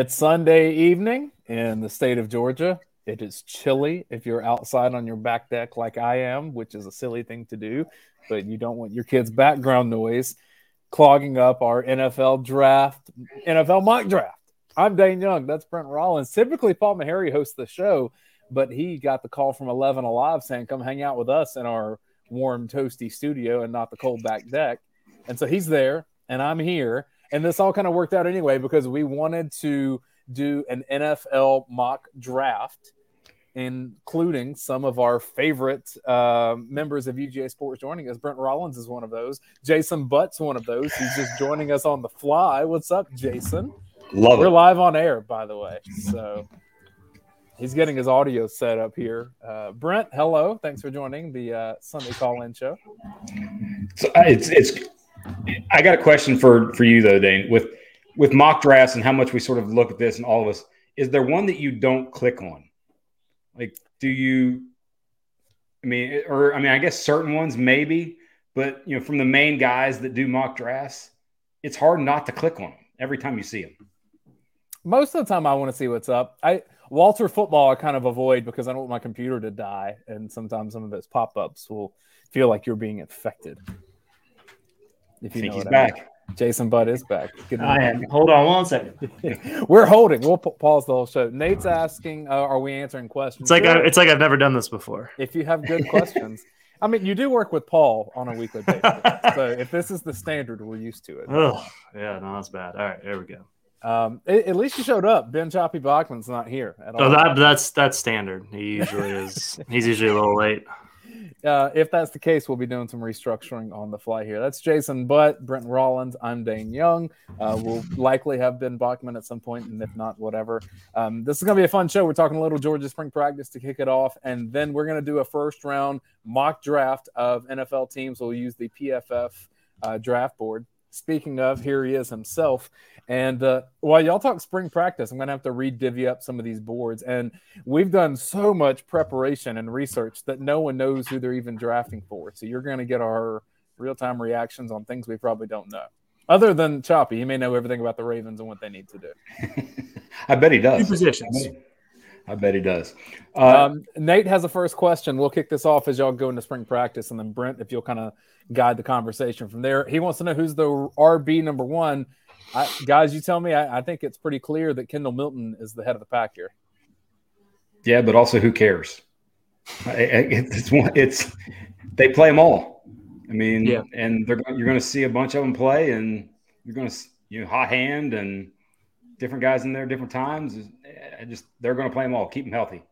It's Sunday evening in the state of Georgia. It is chilly if you're outside on your back deck like I am, which is a silly thing to do, but you don't want your kids' background noise clogging up our NFL draft, NFL mock draft. I'm Dayne Young. That's Brent Rollins. Typically, Paul Meharry hosts the show, but he got the call from 11 Alive saying, come hang out with us in our warm, toasty studio and not the cold back deck. And so he's there, and I'm here and this all kind of worked out anyway because we wanted to do an NFL mock draft, including some of our favorite uh, members of UGA Sports joining us. Brent Rollins is one of those. Jason Butt's one of those. He's just joining us on the fly. What's up, Jason? Love it. We're it. live on air, by the way. So he's getting his audio set up here. Uh, Brent, hello. Thanks for joining the uh, Sunday call-in show. So uh, it's it's. I got a question for for you though, Dayne. With with mock drafts and how much we sort of look at this and all of us, is there one that you don't click on? Like, do you? I mean, or I mean, I guess certain ones maybe, but you know, from the main guys that do mock drafts, it's hard not to click on them every time you see them. most of the time I want to see what's up. I Walter football I kind of avoid because I don't want my computer to die, and sometimes some of those pop-ups will feel like you're being infected. If you think know he's what I mean. back. Jason Butt is back. I am. Hold on one second. We're holding. We'll pa- pause the whole show. Nate's asking, uh, "Are we answering questions?" It's like I, it's like I've never done this before. if you have good questions. I mean, you do work with Paul on a weekly basis, so if this is the standard, we're used to it. Oh, yeah, no, that's bad. All right, there we go. Um, a- at least you showed up. Ben Choppy Bachmann's not here at all. Oh, that that's that's standard. He usually is. He's usually a little late. Uh, if that's the case, we'll be doing some restructuring on the fly here. That's Jason Butt, Brent Rollins. I'm Dayne Young. Uh, we'll likely have Ben Bachmann at some point, and if not, whatever. Um, this is going to be a fun show. We're talking a little Georgia spring practice to kick it off, and then we're going to do a first round mock draft of NFL teams. We'll use the PFF uh, draft board. Speaking of, here he is himself. And uh, while y'all talk spring practice, I'm going to have to re divvy up some of these boards. And we've done so much preparation and research that no one knows who they're even drafting for. So you're going to get our real time reactions on things we probably don't know. Other than Choppy, he may know everything about the Ravens and what they need to do. I bet he does. Two positions. I bet he does. Uh, Um, Nate has a first question. We'll kick this off as y'all go into spring practice, and then Brent, if you'll kind of guide the conversation from there. He wants to know who's the RB number one. I, guys, you tell me. I, I think it's pretty clear that Kendall Milton is the head of the pack here. Yeah, but also who cares? I- I- It's one. It's they play them all. I mean, Yeah. and they're you're going to see a bunch of them play, and you're going to you know hot hand and different guys in there, different times. I just they're going to play them all. Keep them healthy.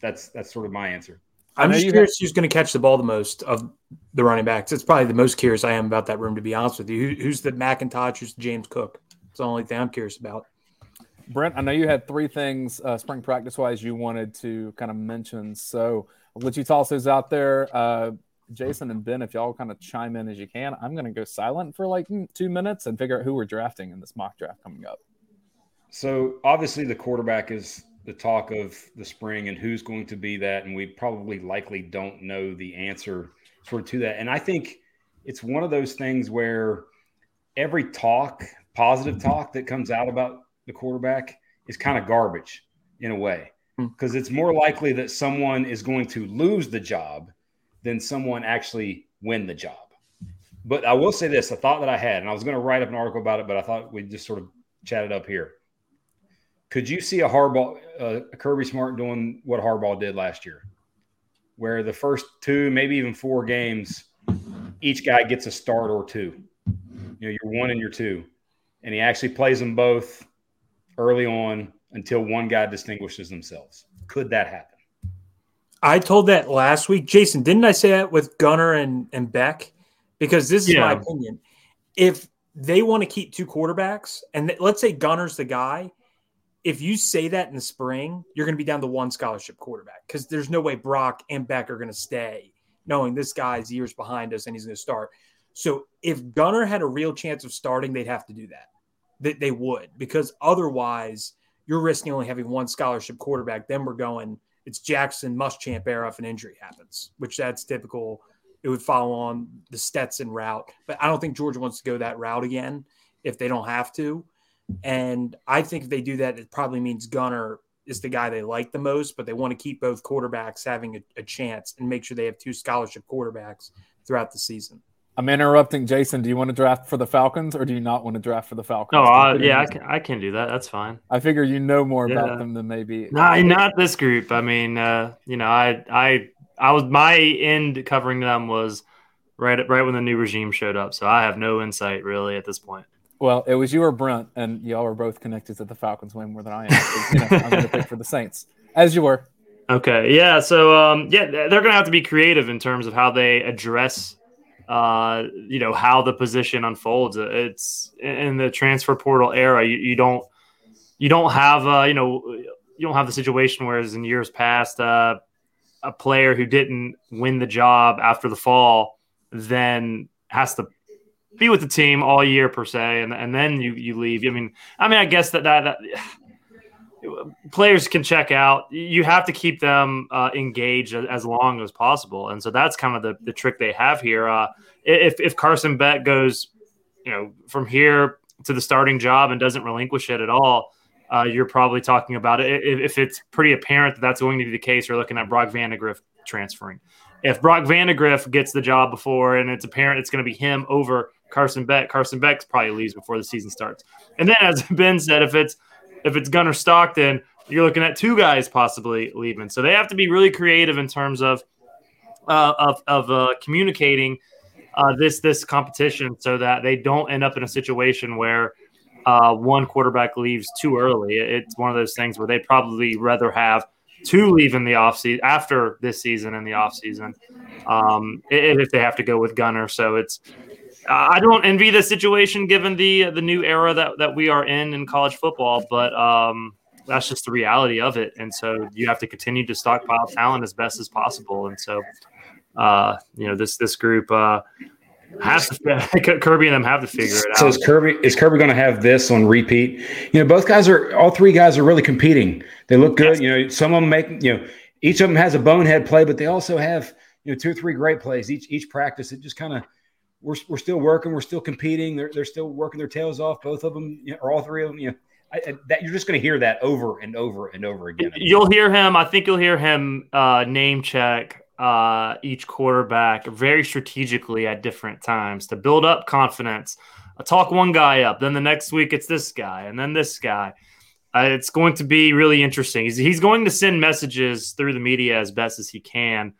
That's that's sort of my answer. I I'm just you curious who's going to catch the ball the most of the running backs. It's probably the most curious I am about that room, to be honest with you. Who, who's the McIntosh? Who's the James Cook? It's the only thing I'm curious about. Brent, I know you had three things uh, spring practice wise you wanted to kind of mention. So I'll let you toss those out there. Uh, Jason and Ben, if y'all kind of chime in as you can, I'm going to go silent for like two minutes and figure out who we're drafting in this mock draft coming up. So obviously the quarterback is the talk of the spring and who's going to be that, and we probably likely don't know the answer sort of to that. And I think it's one of those things where every talk, positive talk that comes out about the quarterback is kind of garbage in a way. Hmm. Because it's more likely that someone is going to lose the job than someone actually win the job. But I will say this: a thought that I had, and I was going to write up an article about it, but I thought we'd just sort of chat it up here. Could you see a Harbaugh, uh, a Kirby Smart doing what Harbaugh did last year, where the first two, maybe even four games, each guy gets a start or two. You know, you're one and you're two, and he actually plays them both early on until one guy distinguishes themselves. Could that happen? I told that last week. Jason, didn't I say that with Gunner and, and Beck? Because this is my opinion. If they want to keep two quarterbacks, and th- let's say Gunner's the guy, if you say that in the spring, you're going to be down to one scholarship quarterback because there's no way Brock and Beck are going to stay, knowing this guy's years behind us and he's going to start. So if Gunner had a real chance of starting, they'd have to do that. They, they would because otherwise you're risking only having one scholarship quarterback. Then we're going it's Jackson Muschamp era if an injury happens, which that's typical. It would follow on the Stetson route, but I don't think Georgia wants to go that route again if they don't have to. And I think if they do that, it probably means Gunner is the guy they like the most, but they want to keep both quarterbacks having a, a chance and make sure they have two scholarship quarterbacks throughout the season. I'm interrupting Jason. Do you want to draft for the Falcons or do you not want to draft for the Falcons? No, uh, yeah, I can, I can do that. That's fine. I figure you know more Yeah. about them than maybe. No, not this group. I mean, uh, you know, I, I, I was my end covering them was right, right when the new regime showed up. So I have no insight really at this point. Well, it was you or Brent, and y'all are both connected to the Falcons way more than I am. You know, I'm going to pick for the Saints, as you were. Okay, yeah. So, um, yeah, they're going to have to be creative in terms of how they address, uh, you know, how the position unfolds. It's in the transfer portal era. You, you don't, you don't have, uh, you know, you don't have the situation whereas in years past, uh, a player who didn't win the job after the fall then has to be with the team all year per se, and and then you you leave. I mean, I mean, I guess that that. that players can check out. You have to keep them uh, engaged as long as possible, and so that's kind of the, the trick they have here. Uh, if if Carson Beck goes, you know, from here to the starting job and doesn't relinquish it at all, uh, you're probably talking about it. If, it's pretty apparent that that's going to be the case, you're looking at Brock Vandagriff transferring. If Brock Vandagriff gets the job before and it's apparent it's going to be him over Carson Beck, Carson Beck probably leaves before the season starts. And then, as Ben said, if it's if it's Gunner Stockton, you're looking at two guys possibly leaving. So they have to be really creative in terms of uh, of of uh, communicating uh, this this competition so that they don't end up in a situation where uh, one quarterback leaves too early. It's one of those things where they probably rather have two leave in the offseason after this season in the offseason um, if they have to go with Gunner. So it's I don't envy the situation given the the new era that, that we are in in college football, but um, that's just the reality of it. And so you have to continue to stockpile talent as best as possible. And so, uh, you know, this this group uh, has to Kirby and them have to figure it So out. is Kirby is Kirby going to have this on repeat? You know, both guys are all three guys are really competing. They look good. Yes. You know, some of them make you know each of them has a bonehead play, but they also have you know two or three great plays each each practice. It just kind of we're, we're still working, we're still competing. They're they're still working their tails off. Both of them you know, or all three of them. You know, I, I, that you're just going to hear that over and over and over again. You'll hear him. I think you'll hear him uh, name check uh, each quarterback very strategically at different times to build up confidence. Uh, talk one guy up, then the next week it's this guy, and then this guy. Uh, it's going to be really interesting. He's, he's going to send messages through the media as best as he can.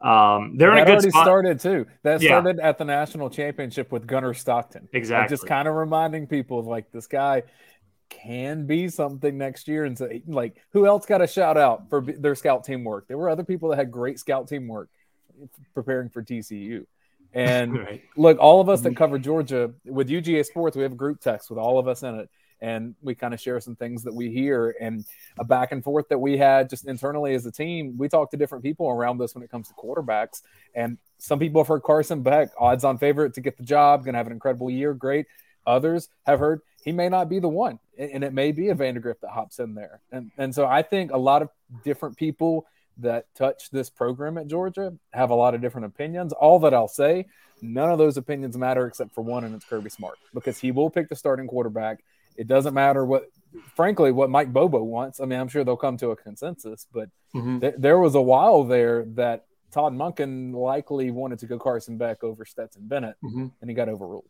Um, they're in a good already spot. started too. That Yeah. started at the national championship with Gunner Stockton. Exactly. just kind of reminding people of like this guy can be something next year. And so, like, who else got a shout out for their scout teamwork? There were other people that had great scout teamwork preparing for TCU. And Right. look, all of us that cover Georgia with UGA Sports, we have a group text with all of us in it. And we kind of share some things that we hear and a back and forth that we had just internally as a team. We talk to different people around us when it comes to quarterbacks. And some people have heard Carson Beck, odds on favorite to get the job, going to have an incredible year. Great. Others have heard he may not be the one, and and it may be a Vandagriff that hops in there. And and so I think a lot of different people that touch this program at Georgia have a lot of different opinions. All that I'll say, none of those opinions matter except for one, and it's Kirby Smart because he will pick the starting quarterback. It doesn't matter what, frankly, what Mike Bobo wants. I mean, I'm sure they'll come to a consensus, but Mhm. there, there was a while there that Todd Monken likely wanted to go Carson Beck over Stetson Bennett, Mhm. and he got overruled.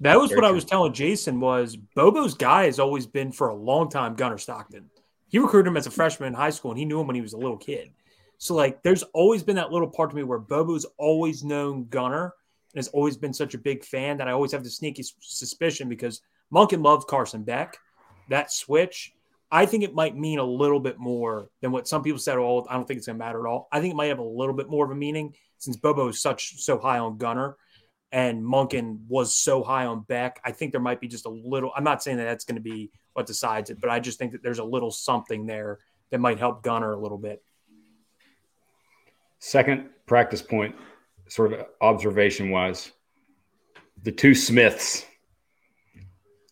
That was Very what I was telling Jason was Bobo's guy has always been for a long time Gunner Stockton. He recruited him as a freshman in high school and he knew him when he was a little kid. So like there's always been that little part to me where Bobo's always known Gunner and has always been such a big fan that I always have the sneaky suspicion because Monken loved Carson Beck. That switch, I think it might mean a little bit more than what some people said. Oh, I don't think it's gonna matter at all. I think it might have a little bit more of a meaning since Bobo is such so high on Gunner, and Monken was so high on Beck. I think there might be just a little. I'm not saying that that's going to be what decides it, but I just think that there's a little something there that might help Gunner a little bit. Second practice point, sort of observation wise, the two Smiths.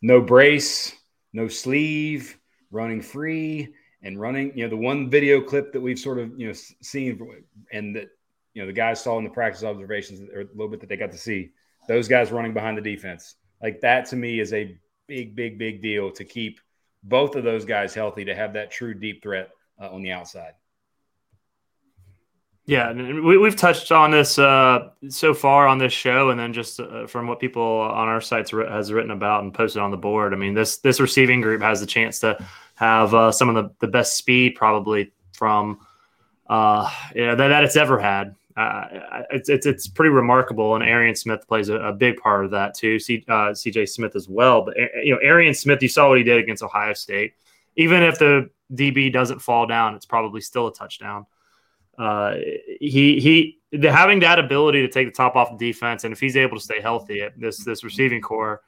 No brace, no sleeve, running free, and running. You know, the one video clip that we've sort of you know seen, and that you know the guys saw in the practice observations, or a little bit that they got to see. Those guys running behind the defense, like that, to me is a big, big, big deal to keep both of those guys healthy to have that true deep threat uh, on the outside. Yeah, we, we've touched on this uh, so far on this show, and then just uh, from what people on our sites has written about and posted on the board. I mean, this this receiving group has the chance to have uh, some of the, the best speed probably from uh, that, that it's ever had. Uh, it's, it's it's pretty remarkable, and Arian Smith plays a, a big part of that too. Uh, CJ Smith as well, but you know Arian Smith, you saw what he did against Ohio State. Even if the DB doesn't fall down, it's probably still a touchdown. Uh, he he the, having that ability to take the top off the defense, and if he's able to stay healthy, this this receiving corps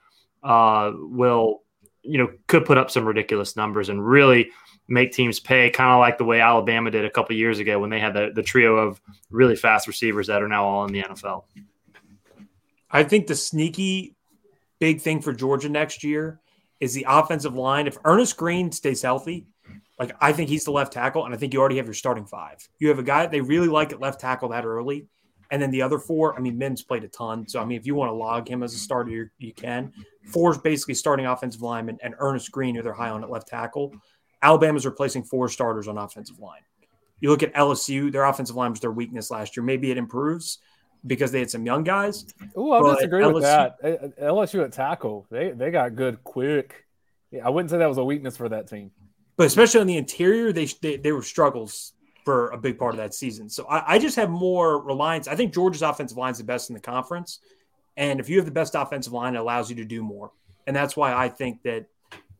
uh, will you know could put up some ridiculous numbers and really make teams pay, kind of like the way Alabama did a couple years ago when they had the, the trio of really fast receivers that are now all in the NFL. I think the sneaky big thing for Georgia next year is the offensive line. If Earnest Greene stays healthy, like I think he's the left tackle, and I think you already have your starting five. You have a guy they really like at left tackle that early, and then the other four. I mean, Mims played a ton, so I mean, if you want to log him as a starter, you, can. Four is basically starting offensive lineman, and Earnest Greene, who they're high on at left tackle. Alabama's replacing four starters on offensive line. You look at LSU; their offensive line was their weakness last year. Maybe it improves because they had some young guys. Oh, I disagree LSU, with that. LSU at tackle, they they got good quick. Yeah, I wouldn't say that was a weakness for that team but especially on the interior, they, they, they were struggles for a big part of that season. So I, I, just have more reliance. I think Georgia's offensive line is the best in the conference, and if you have the best offensive line, it allows you to do more, and that's why I think that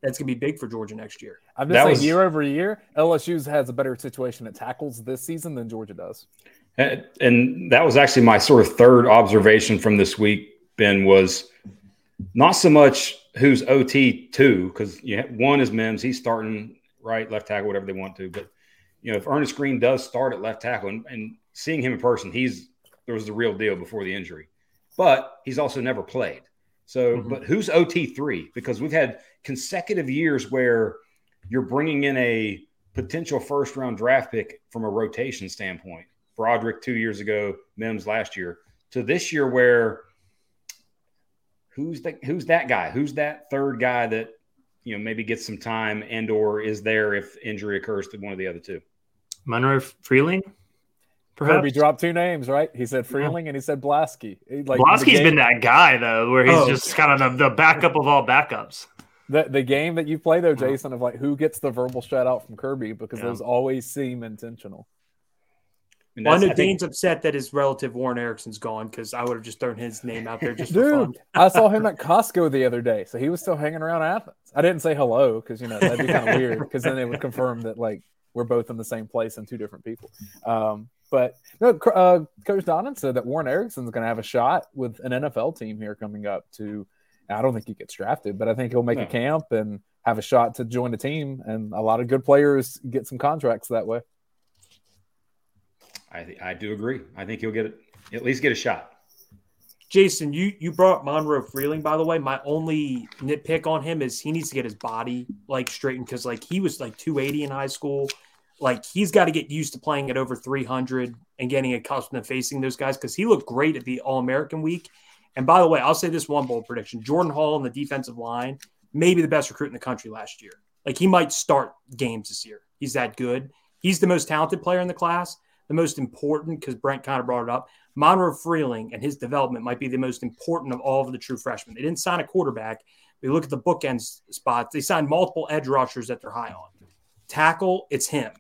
that's going to be big for Georgia next year. I'm just that saying, was, year over year, LSU has a better situation at tackles this season than Georgia does. And, and that was actually my sort of third observation from this week. Ben was not so much who's OT two because one is Mims, he's starting right, left tackle, whatever they want to. But you know, if Earnest Greene does start at left tackle, and, and seeing him in person, he's there was the real deal before the injury. But he's also never played. So, mm-hmm. but who's OT three? Because we've had consecutive years where you're bringing in a potential first round draft pick from a rotation standpoint. Broderick two years ago, Mims last year, to this year where who's the who's that guy? Who's that third guy that you know maybe gets some time and or is there if injury occurs to one of the other two. Monroe Freeling. Perhaps he dropped two names, right? He said Freeling yeah. and he said Blasky. Like Blasky's been that guy though, where he's oh. just kind of the, the backup of all backups. The the game that you play though, Jason, of like who gets the verbal shout out from Kirby because yeah. those always seem intentional. Well, I know I Dayne's think... upset that his relative Warren Ericson's gone because I would have just thrown his name out there just Dude, for fun. I saw him at Costco the other day, so he was still hanging around Athens. I didn't say hello because you know that'd be kind of weird because then it would confirm that like we're both in the same place and two different people. Um, but no, uh, Coach Donnan said that Warren Ericson's going to have a shot with an NFL team here coming up. To I don't think he gets drafted, but I think he'll make no. a camp and have a shot to join a team. And a lot of good players get some contracts that way. I th- I do agree. I think he'll get it, at least get a shot. Jason, you you brought Monroe Freeling, by the way. My only nitpick on him is he needs to get his body like straightened because like he was like 280 in high school. Like he's got to get used to playing at over 300 and getting accustomed to facing those guys because he looked great at the All American week. And by the way, I'll say this one bold prediction: Jordan Hall in the defensive line, maybe the best recruit in the country last year. Like he might start games this year. He's that good. He's the most talented player in the class the most important because Brent kind of brought it up. Monroe Freeling and his development might be the most important of all of the true freshmen. They didn't sign a quarterback. We look at the bookend spots. They signed multiple edge rushers that they're high on. Tackle, it's him.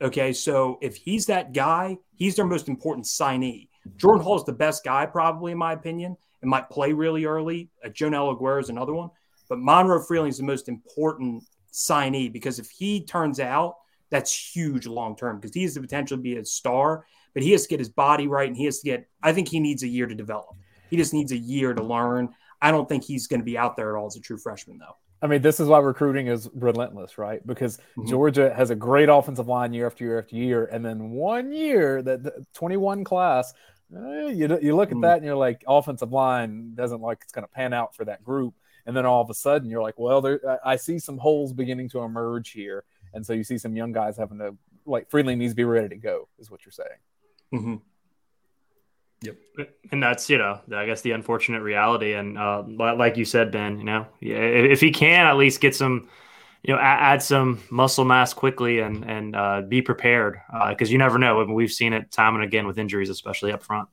Okay, so if he's that guy, he's their most important signee. Jordan Hall is the best guy, probably in my opinion, and might play really early. Uh, Joenel Aguero is another one, but Monroe Freeling is the most important signee because if he turns out that's huge long term because he has the potential to be a star, but he has to get his body right and he has to get, I think he needs a year to develop. He just needs a year to learn. I don't think he's going to be out there at all as a true freshman, though. I mean, this is why recruiting is relentless, right? Because mm-hmm. Georgia has a great offensive line year after year after year. And then one year, that 21 class, eh, you, you look at mm-hmm. that and you're like, offensive line doesn't like it's going to pan out for that group. And then all of a sudden, you're like, well, there, I see some holes beginning to emerge here. And so you see some young guys having to like Freeling needs to be ready to go, is what you're saying. Mm-hmm. Yep. And that's you know I guess the unfortunate reality. And uh, like you said, Ben, you know, if he can at least get some, you know, add, add some muscle mass quickly and and uh, be prepared because uh, you never know. I mean, we've seen it time and again with injuries, especially up front.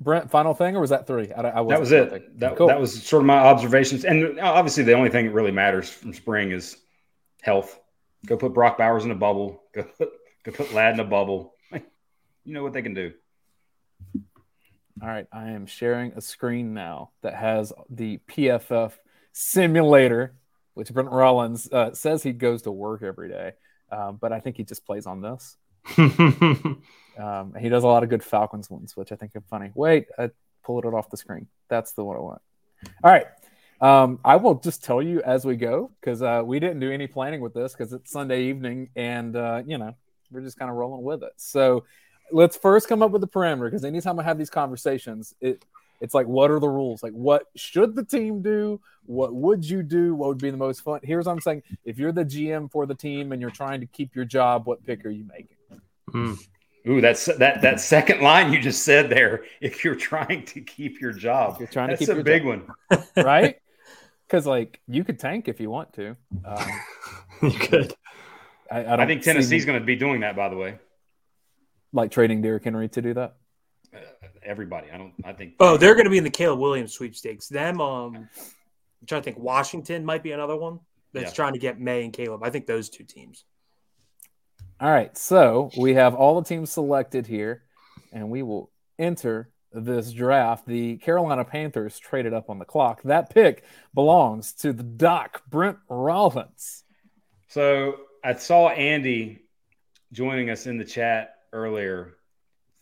Brent, final thing, or was that three? I, I that was it. That, cool. that was sort of my observations. And obviously, the only thing that really matters from spring is health. Go put Brock Bowers in a bubble. Go put, go put Ladd in a bubble. You know what they can do. All right, I am sharing a screen now that has the PFF simulator, which Brent Rollins uh, says he goes to work every day, um, but I think he just plays on this. um, he does a lot of good Falcons ones, which I think are funny. Wait, I pulled it off the screen. That's the one I want. All right. Um, I will just tell you as we go because uh, we didn't do any planning with this because it's Sunday evening and, uh, you know, we're just kind of rolling with it. So let's first come up with the parameter because anytime I have these conversations, it it's like what are the rules? Like what should the team do? What would you do? What would be the most fun? Here's what I'm saying: if you're the GM for the team and you're trying to keep your job, what pick are you making? Mm. Ooh, that's that that second line you just said there. If you're trying to keep your job, you're trying that's to keep a big job. one, right? Because like you could tank if you want to. Um, you could. I, I, I think Tennessee's going to be doing that. By the way, like trading Derrick Henry to do that? Uh, everybody. I don't. I think. Oh, they're going to be in the Caleb Williams sweepstakes. Them. Um, I'm trying to think. Washington might be another one that's yeah. trying to get Maye and Caleb. I think those two teams. All right. So we have all the teams selected here, and we will enter this draft. The Carolina Panthers traded up on the clock. That pick belongs to the Doc Brent Rollins. So I saw Andy joining us in the chat earlier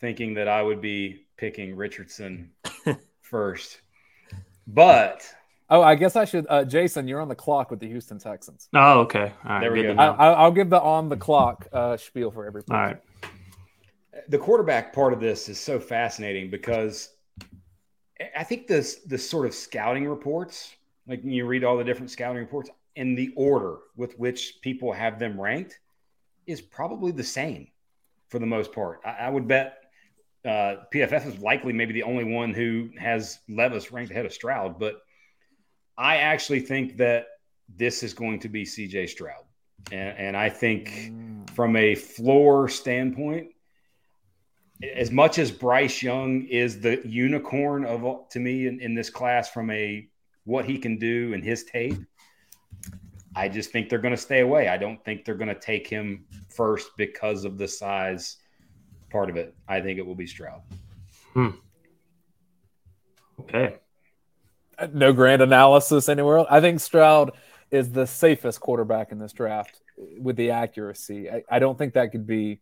thinking that I would be picking Richardson first. But oh, I guess I should. Uh, Jason, you're on the clock with the Houston Texans. Oh, okay. All right, there we go. I, will give the on the clock uh, spiel for every. All right. The quarterback part of this is so fascinating because I think this this sort of scouting reports, like you read all the different scouting reports, and the order with which people have them ranked is probably the same for the most part. I, I would bet uh, PFF is likely maybe the only one who has Levis ranked ahead of Stroud, but I actually think that this is going to be CJ Stroud. And, and I think mm. from a floor standpoint, as much as Bryce Young is the unicorn of to me in, in this class from a what he can do and his tape, I just think they're going to stay away. I don't think they're going to take him first because of the size part of it. I think it will be Stroud. Hmm. Okay. No grand analysis anywhere. I think Stroud is the safest quarterback in this draft with the accuracy. I, I don't think that could be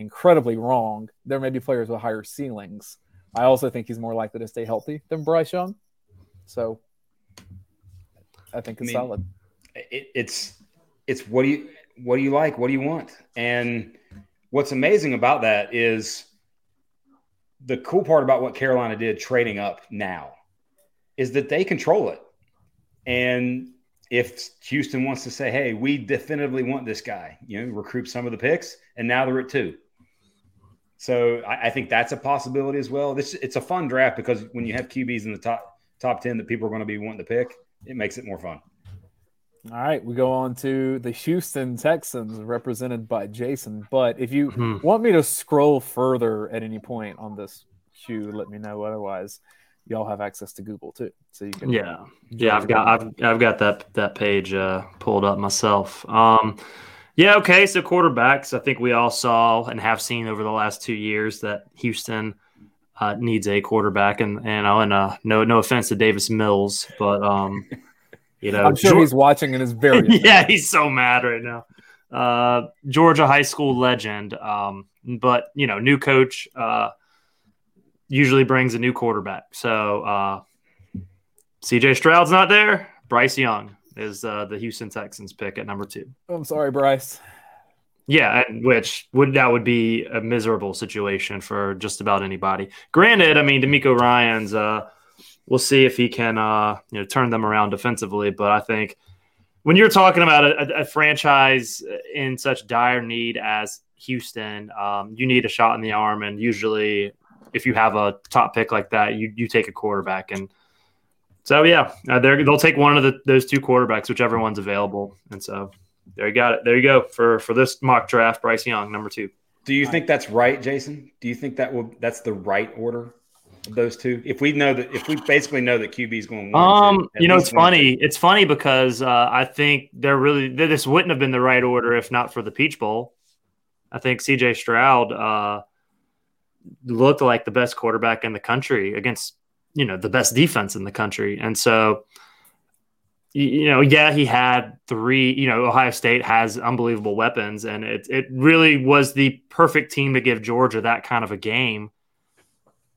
incredibly wrong. There may be players with higher ceilings. I also think he's more likely to stay healthy than Bryce Young. So I think it's I mean, solid it, it's it's what do you what do you like? What do you want? And what's amazing about that is the cool part about what Carolina did trading up now is that they control it. And if Houston wants to say, hey, we definitively want this guy, you know, recruit some of the picks, and now they're at two. So I, I, think that's a possibility as well. This it's a fun draft because when you have QBs in the top top ten that people are going to be wanting to pick, it makes it more fun. All right, we go on to the Houston Texans, represented by Jason. But if you hmm want me to scroll further at any point on this queue, let me know. Otherwise, y'all have access to Google too, so you can. Yeah, yeah, I've got I've, I've got that that page uh, pulled up myself. Um, yeah, okay. So quarterbacks, I think we all saw and have seen over the last two years that Houston uh, needs a quarterback, and and, and uh, no no offense to Davis Mills, but um. You know, I'm sure George- he's watching and is very yeah, he's so mad right now. Uh, Georgia high school legend, um, but you know, new coach uh, usually brings a new quarterback. So uh, CJ Stroud's not there. Bryce Young is uh, the Houston Texans pick at number two. I'm sorry, Bryce. Yeah, which would that would be a miserable situation for just about anybody. Granted, I mean, DeMeco Ryans. Uh, we'll see if he can uh, you know turn them around defensively. But I think when you're talking about a, a franchise in such dire need as Houston, um, you need a shot in the arm, and usually if you have a top pick like that, you you take a quarterback. And so yeah, uh, they'll take one of the, those two quarterbacks, whichever one's available. And so there you got it. There you go for for this mock draft. Bryce Young, number two. Do you think that's right, Jason? Do you think that will that's the right order of those two? If we know that, if we basically know that QB is going, one, um, you know, it's funny. Two. It's funny because uh, I think they're really this wouldn't have been the right order if not for the Peach Bowl. I think C.J. Stroud uh, looked like the best quarterback in the country against you know the best defense in the country, and so you know, yeah, he had three. You know, Ohio State has unbelievable weapons, and it it really was the perfect team to give Georgia that kind of a game.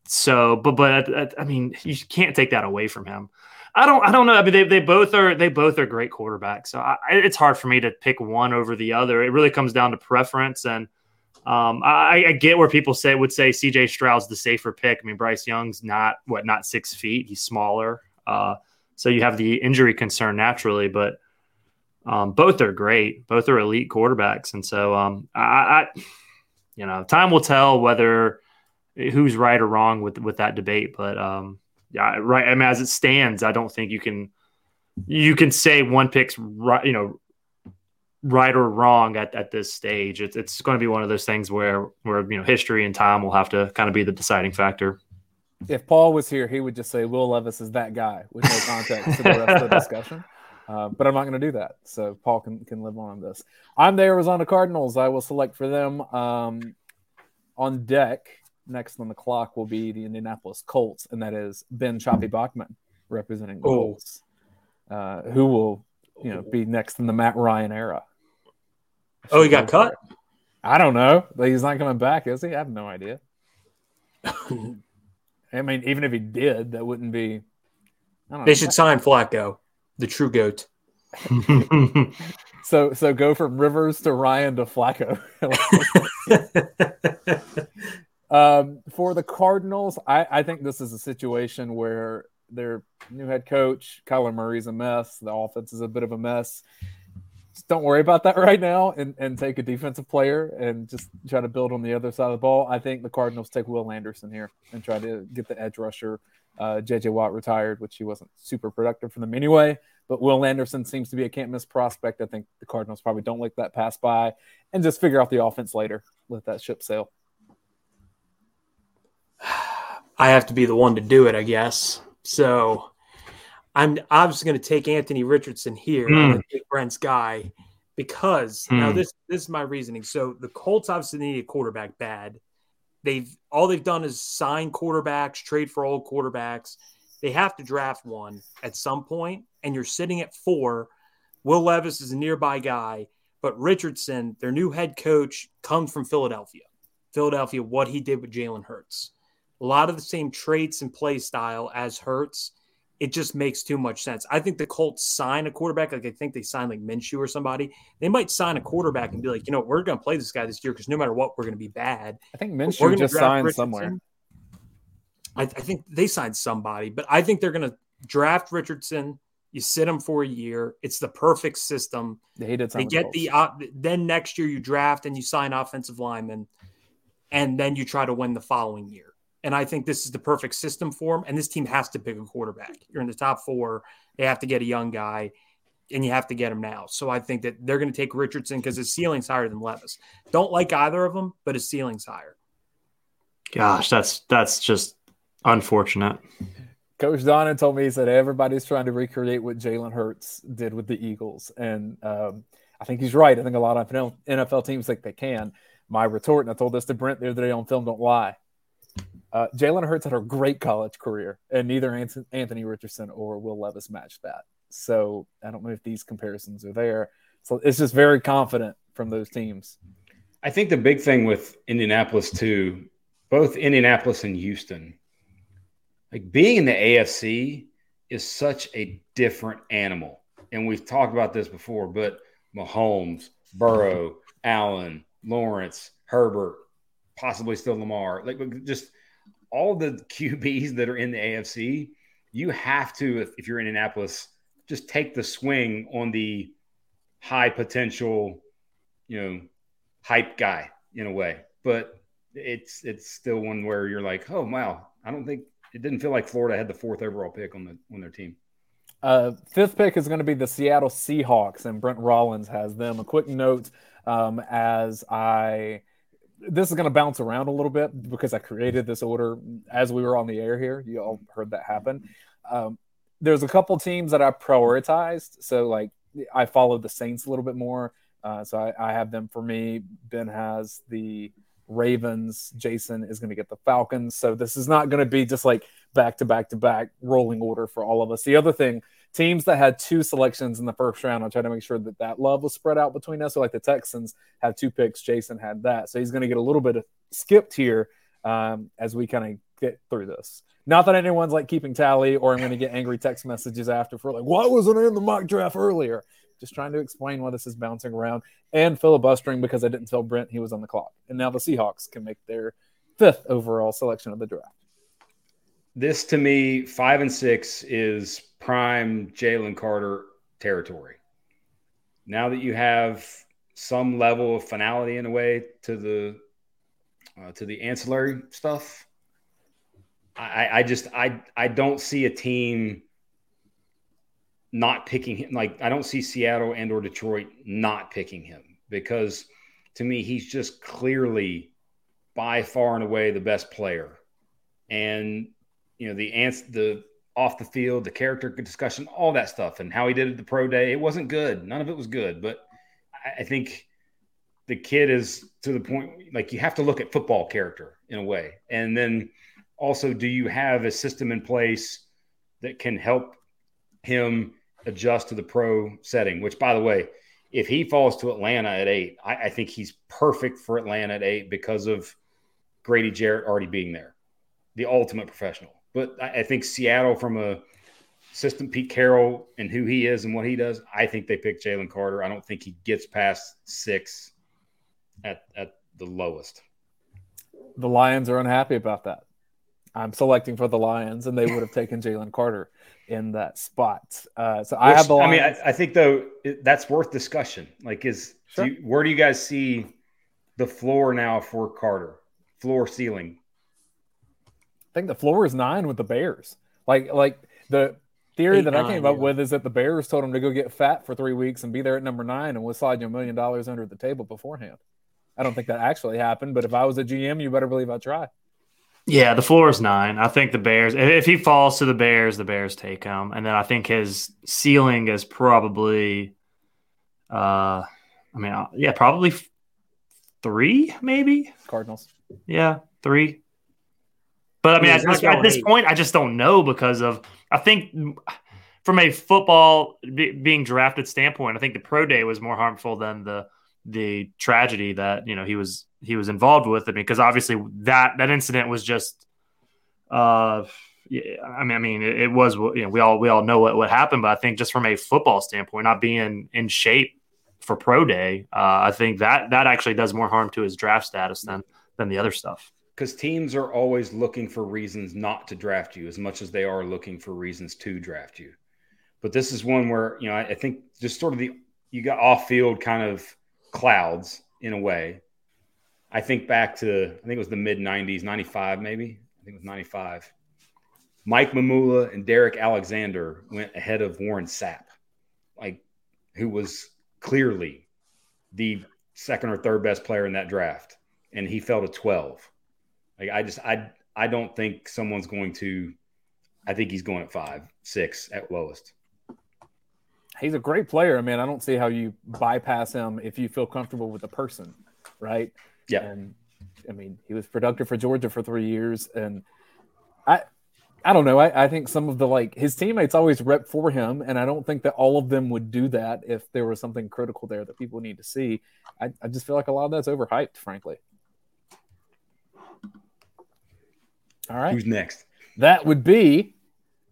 So, but but I mean, you can't take that away from him. I don't I don't know. I mean, they, they both are they both are great quarterbacks. So I, it's hard for me to pick one over the other. It really comes down to preference, and um, I, I get where people say would say C.J. Stroud's the safer pick. I mean, Bryce Young's not what not six feet. He's smaller. Uh, so you have the injury concern naturally, but um, both are great. Both are elite quarterbacks, and so um, I, I, you know, time will tell whether who's right or wrong with with that debate. But um, yeah, right. I mean, as it stands, I don't think you can you can say one pick's right. You know, right or wrong at, at this stage. It's it's going to be one of those things where where you know history and time will have to kind of be the deciding factor if Paul was here, he would just say Will Levis is that guy with no context to the rest of the discussion. Uh, but I'm not going to do that. So Paul can, can live on this. I'm the Arizona Cardinals. I will select for them. Um, on deck, next on the clock, will be the Indianapolis Colts, and that is Ben Choppy Bachmann representing the oh. Colts, uh, who will you know be next in the Matt Ryan era. Oh, he got cut. I don't know. He's not coming back, is he? I have no idea. I mean, even if he did, that wouldn't be. they should sign Flacco, the true goat. so so go from Rivers to Ryan to Flacco. um, for the Cardinals, I, I think this is a situation where their new head coach, Kyler Murray's a mess. The offense is a bit of a mess don't worry about that right now and, and take a defensive player and just try to build on the other side of the ball. I think the Cardinals take Will Anderson here and try to get the edge rusher. Uh, JJ Watt retired, which he wasn't super productive for them anyway. But Will Anderson seems to be a can't miss prospect. I think the Cardinals probably don't let that pass by and just figure out the offense later. Let that ship sail. I have to be the one to do it, I guess. So I'm obviously going to take Anthony Richardson here. Mm. take Brent's guy because mm. now this this is my reasoning. So the Colts obviously need a quarterback bad. They've all they've done is sign quarterbacks, trade for old quarterbacks. They have to draft one at some point, and you're sitting at four. Will Levis is a nearby guy, but Richardson, their new head coach, comes from Philadelphia. Philadelphia, what he did with Jalen Hurts. A lot of the same traits and play style as Hurts it just makes too much sense. I think the Colts sign a quarterback, like I think they sign like Minshew or somebody. They might sign a quarterback and be like, you know, we're going to play this guy this year because no matter what, we're going to be bad. I think Minshew just signed Richardson. somewhere. I, I, think they signed somebody, but I think they're going to draft Richardson. You sit him for a year. It's the perfect system. They, they get the uh, then next year you draft and you sign offensive linemen, and then you try to win the following year. And I think this is the perfect system for him. And this team has to pick a quarterback. You're in the top four. They have to get a young guy, and you have to get him now. So I think that they're going to take Richardson because his ceiling's higher than Levis. Don't like either of them, but his ceiling's higher. Gosh, that's that's just unfortunate. Coach Donnan told me he said everybody's trying to recreate what Jalen Hurts did with the Eagles, and um, I think he's right. I think a lot of NFL teams think they can. My retort, and I told this to Brent the other day on film, don't lie. Uh, Jalen Hurts had a great college career, and neither Anthony Richardson or Will Levis matched that. So I don't know if these comparisons are there. So it's just very confident from those teams. I think the big thing with Indianapolis too, both Indianapolis and Houston, like being in the AFC is such a different animal. And we've talked about this before, but Mahomes, Burrow, Allen, Lawrence, Herbert, possibly still Lamar, like just – all the QBs that are in the AFC, you have to, if, if you're in Indianapolis, just take the swing on the high potential, you know, hype guy in a way. But it's it's still one where you're like, oh wow, I don't think it didn't feel like Florida had the fourth overall pick on the on their team. Uh, fifth pick is going to be the Seattle Seahawks, and Brent Rollins has them. A quick note um, as I this is going to bounce around a little bit because I created this order as we were on the air here. You all heard that happen. Um, there's a couple teams that I prioritized. So, like, I followed the Saints a little bit more. Uh, so, I, I, have them for me. Ben has the Ravens. Jason is going to get the Falcons. So, this is not going to be just like back to back to back rolling order for all of us. The other thing teams that had two selections in the first round, I try to make sure that that love was spread out between us. So, like the Texans have two picks, Jason had that. So, he's going to get a little bit skipped here um, as we kind of get through this. Not that anyone's like keeping tally or I'm going to get angry text messages after for like, why wasn't I in the mock draft earlier? Just trying to explain why this is bouncing around and filibustering because I didn't tell Brent he was on the clock. And now the Seahawks can make their fifth overall selection of the draft. This to me, five and six is prime Jalen Carter territory. Now that you have some level of finality in a way to the uh, to the ancillary stuff, I, I just I I don't see a team not picking him. Like I don't see Seattle and or Detroit not picking him because to me he's just clearly by far and away the best player. And you know the ants the off the field, the character discussion, all that stuff, and how he did it the pro day. It wasn't good. None of it was good. But I, I think the kid is to the point like you have to look at football character in a way, and then also, do you have a system in place that can help him adjust to the pro setting? Which, by the way, if he falls to Atlanta at eight, I, I think he's perfect for Atlanta at eight because of Grady Jarrett already being there, the ultimate professional. But I, I think Seattle, from a system, Pete Carroll and who he is and what he does, I think they pick Jalen Carter. I don't think he gets past six at at the lowest. The Lions are unhappy about that. I'm selecting for the Lions, and they would have taken Jalen Carter in that spot. Uh, so Which, I have the. Lions. I mean, I, I think though it, that's worth discussion. Like, is sure. do you, where do you guys see the floor now for Carter? Floor ceiling. I think the floor is nine with the Bears. Like, like the theory Eight, that I came nine, up yeah. with is that the Bears told him to go get fat for three weeks and be there at number nine, and we'll slide you a million dollars under the table beforehand. I don't think that actually happened, but if I was a GM, you better believe I'd try. Yeah, the floor is nine. I think the Bears. If he falls to the Bears, the Bears take him, and then I think his ceiling is probably, uh, I mean, uh, yeah, probably three, maybe Cardinals. Yeah, three. But I mean, yeah, at, at this point, I just don't know because of I think from a football being drafted standpoint, I think the pro day was more harmful than the the tragedy that you know he was he was involved with. I mean, because obviously that that incident was just, uh, yeah, I mean, I mean, it, it, was you know we all we all know what what happened, but I think just from a football standpoint, not being in shape for pro day, uh, I think that that actually does more harm to his draft status than than the other stuff. Because teams are always looking for reasons not to draft you as much as they are looking for reasons to draft you. But this is one where you know I, I think just sort of the you got off field kind of clouds in a way. I think back to, I think it was the mid 90s, 95 maybe. I think it was 95. Mike Mamula and Derek Alexander went ahead of Warren Sapp, like who was clearly the second or third best player in that draft, and he fell to 12. Like I just I I don't think someone's going to. I think he's going at five, six at lowest he's a great player. I mean, I don't see how you bypass him if you feel comfortable with the person, right? Yeah. And I mean, he was productive for Georgia for three years, and I, I don't know. I, I think some of the like his teammates always rep for him, and I don't think that all of them would do that if there was something critical there that people need to see. I, I just feel like a lot of that's overhyped, frankly. All right. Who's next? That would be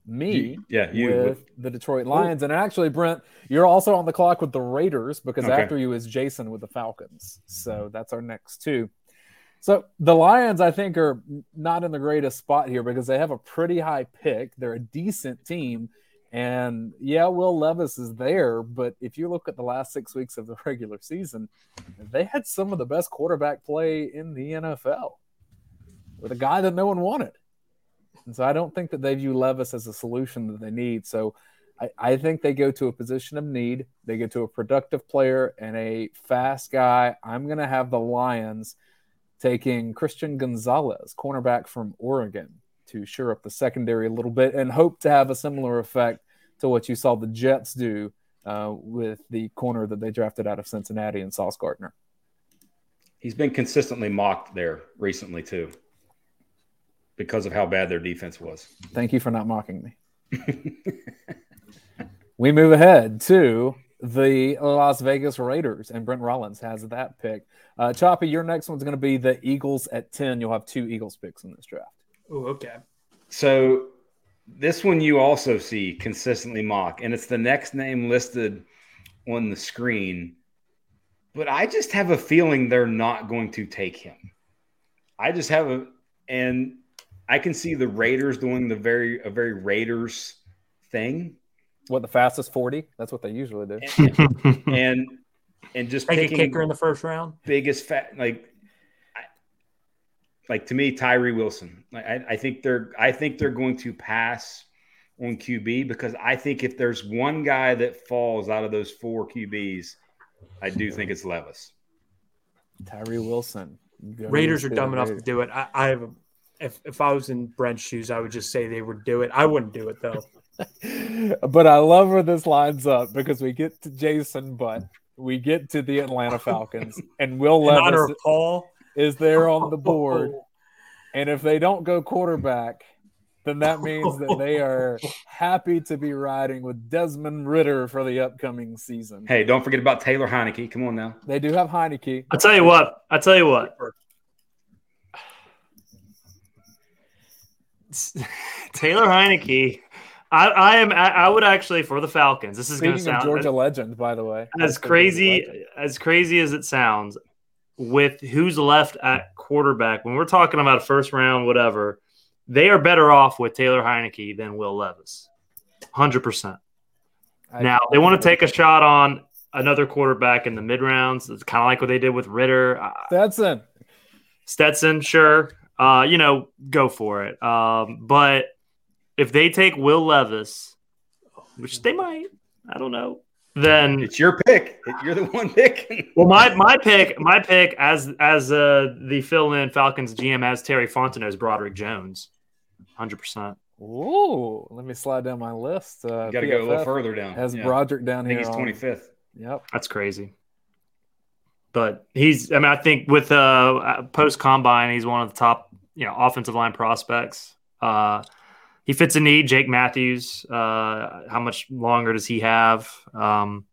me you, yeah, you with, with the Detroit Lions. Ooh. And actually, Brent, you're also on the clock with the Raiders because okay. after you is Jason with the Falcons. So that's our next two. So the Lions, I think, are not in the greatest spot here because they have a pretty high pick. They're a decent team. And yeah, Will Levis is there, but if you look at the last six weeks of the regular season, they had some of the best quarterback play in the NFL. With a guy that no one wanted. And so I don't think that they view Levis as a solution that they need. So I, I think they go to a position of need. They get to a productive player and a fast guy. I'm going to have the Lions taking Christian Gonzalez, cornerback from Oregon, to shore up the secondary a little bit and hope to have a similar effect to what you saw the Jets do uh, with the corner that they drafted out of Cincinnati and Sauce Gardner. He's been consistently mocked there recently too, because of how bad their defense was. Thank you for not mocking me. we move ahead to the Las Vegas Raiders, and Brent Rollins has that pick. Uh, Choppy, your next one's going to be the Eagles at 10. You'll have two Eagles picks in this draft. Oh, okay. So this one you also see consistently mock, and it's the next name listed on the screen. But I just have a feeling they're not going to take him. I just have a, and I can see the Raiders doing the very a very Raiders thing. What the fastest forty? That's what they usually do. And and, and just Take a kicker in the first round. biggest fat like I- like to me Tyree Wilson. Like, I, I think they're I think they're going to pass on QB because I think if there's one guy that falls out of those four QBs, I do think it's Levis. Tyree Wilson. Raiders are dumb the enough to do it. I, I have a, if if I was in Brent's shoes, I would just say they would do it. I wouldn't do it though. but I love where this lines up because we get to Jason Butt, we get to the Atlanta Falcons, and Will In honor Levis of Paul, is there on the board. And if they don't go quarterback, then that means that they are happy to be riding with Desmond Ridder for the upcoming season. Hey, don't forget about Taylor Heinicke. Come on now. They do have Heinicke. I tell you what. I tell you what. Taylor Heinicke. I, I am. I, I would actually for the Falcons. This is going to sound Georgia legend, by the way, as That's crazy as crazy as it sounds. With who's left at quarterback, when we're talking about a first round, whatever, they are better off with Taylor Heinicke than Will Levis, hundred percent. Now they want to take a shot on another quarterback in the mid rounds. It's kind of like what they did with Ridder. Stetson. Stetson, sure. Uh, you know, go for it. Um, but if they take Will Levis, which they might, I don't know, then It's your pick. You're the one pick. well, my my pick, my pick as as uh, the fill-in Falcons GM as Terry Fontenot is Broderick Jones, hundred percent. Ooh, let me slide down my list. Uh, You got to go a little further down. Has Yeah. Broderick down I here? think he's on- 25th. Yep. That's crazy. But he's, I mean, I think with uh, post combine, he's one of the top, you know, offensive line prospects. Uh, he fits a need. Jake Matthews. Uh, how much longer does he have? Um,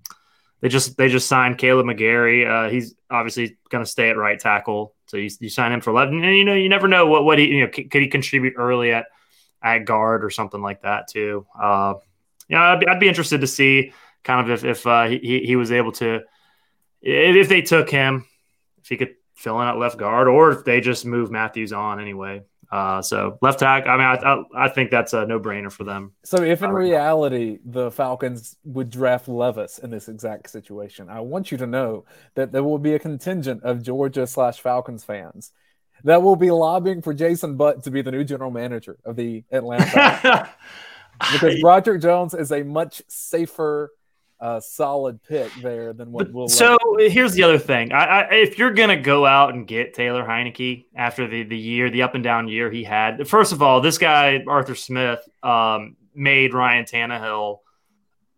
they just they just signed Kaleb McGary. Uh, he's obviously going to stay at right tackle. So you, you sign him for eleven, and you know you never know what what he you know c- could he contribute early at at guard or something like that too. Uh, yeah, I'd, be- I'd be interested to see kind of if if uh, he he- was able to if they took him, if he could fill in at left guard, or if they just move Matthews on anyway. Uh, so left tackle. I mean, I, I, I think that's a no brainer for them. So, if in reality the Falcons would draft Levis in this exact situation, I want you to know that there will be a contingent of Georgia slash Falcons fans that will be lobbying for Jason Butt to be the new general manager of the Atlanta because Broderick Jones is a much safer, uh, solid pick there than what Will. so Levis- here's the other thing. I, I, if you're gonna go out and get Taylor Heinicke after the the year, the up and down year he had, first of all, this guy Arthur Smith um, made Ryan Tannehill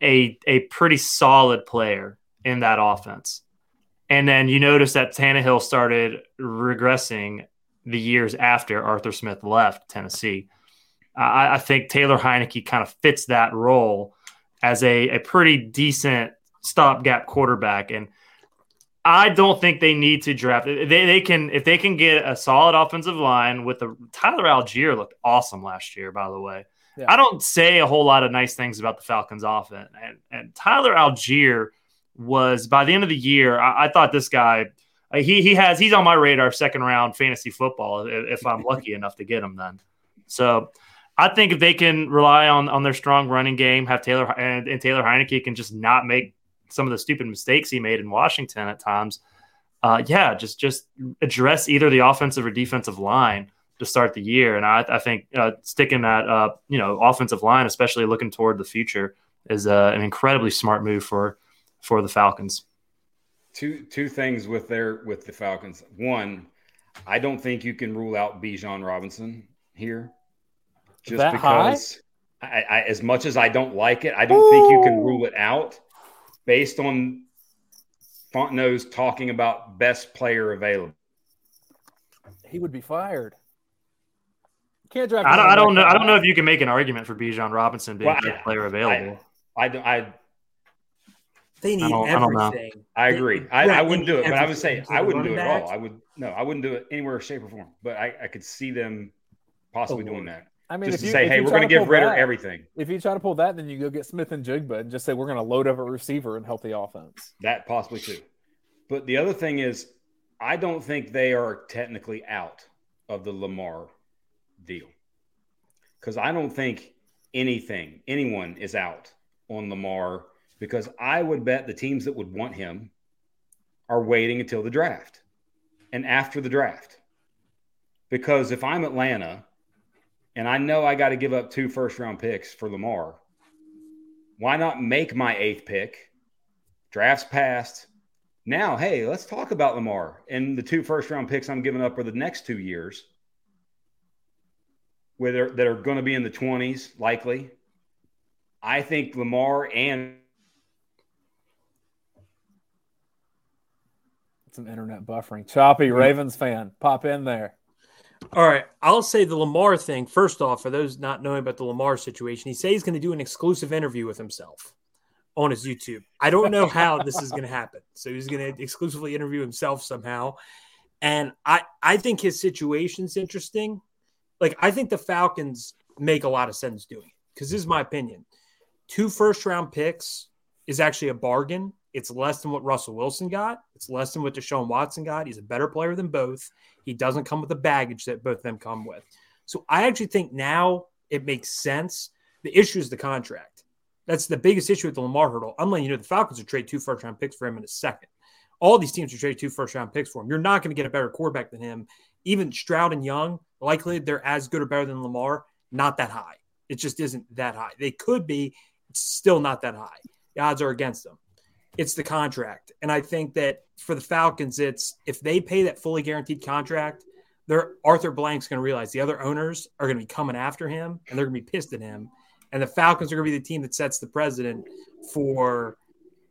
a a pretty solid player in that offense, and then you notice that Tannehill started regressing the years after Arthur Smith left Tennessee. I, I think Taylor Heinicke kind of fits that role as a, a pretty decent stopgap quarterback. And I don't think they need to draft. They, they can if they can get a solid offensive line with the Tyler Allgeier looked awesome last year, by the way. Yeah. I don't say a whole lot of nice things about the Falcons offense. And, and Tyler Allgeier was by the end of the year, I, I thought this guy he he has he's on my radar second round fantasy football if, if I'm lucky enough to get him then. So I think if they can rely on on their strong running game, have Taylor and, and Taylor Heinicke can just not make some of the stupid mistakes he made in Washington at times. Uh, yeah, just just address either the offensive or defensive line. to start the year. And I, I think uh, sticking that uh, you know offensive line, especially looking toward the future, is uh, an incredibly smart move for for the Falcons. Two two things with their with the Falcons. One, I don't think you can rule out Bijan Robinson here, just That because. I, I, as much as I don't like it, I don't think you can rule it out based on Fontenot's talking about best player available. He would be fired. Can't draft. I don't, a I don't know. I don't know if you can make an argument for Bijan Robinson being Well, a I- player available. I don't. I They need I don't- I don't know. everything. I They- agree. I, Right, I wouldn't do it, but I would say I wouldn't do it running at all. I would no, I wouldn't do it anywhere, shape, or form. But I, I could see them possibly Oh, doing that. I mean, Just if to you, say, hey, we're going to to give Ridder that- everything. If you try to pull that, then you go get Smith-Njigba and just say we're going to load up a receiver and help the offense. That possibly too. But the other thing is, I don't think they are technically out of the Lamar deal because I don't think anything, anyone is out on Lamar because I would bet the teams that would want him are waiting until the draft and after the draft. Because if I'm Atlanta and I know I got to give up two first round picks for Lamar, why not make my eighth pick? Drafts passed. Now, hey, let's talk about Lamar. And the two first round picks I'm giving up are the next two years, whether that are going to be in the 20s, likely. I think Lamar and Some internet buffering. Choppy Ravens fan, pop in there. All right, I'll say the Lamar thing first off. For those not knowing about the Lamar situation, he says he's going to do an exclusive interview with himself on his YouTube. I don't know how this is going to happen. So he's going to exclusively interview himself somehow, and I I think his situation's interesting. Like I think the Falcons make a lot of sense doing it because this is my opinion. Two first round picks is actually a bargain. It's less than what Russell Wilson got. It's less than what Deshaun Watson got. He's a better player than both. He doesn't come with the baggage that both of them come with. So I actually think now it makes sense. The issue is the contract. That's the biggest issue with the Lamar hurdle. I'm letting you know the Falcons would trade two first round picks for him in a second. All these teams would trade two first round picks for him. You're not going to get a better quarterback than him. Even Stroud and Young, likely they're as good or better than Lamar, not that high. It just isn't that high. They could be, it's still not that high. The odds are against them. It's the contract. And I think that for the Falcons, it's if they pay that fully guaranteed contract, they're Arthur Blank's going to realize the other owners are going to be coming after him and they're going to be pissed at him. And the Falcons are going to be the team that sets the president for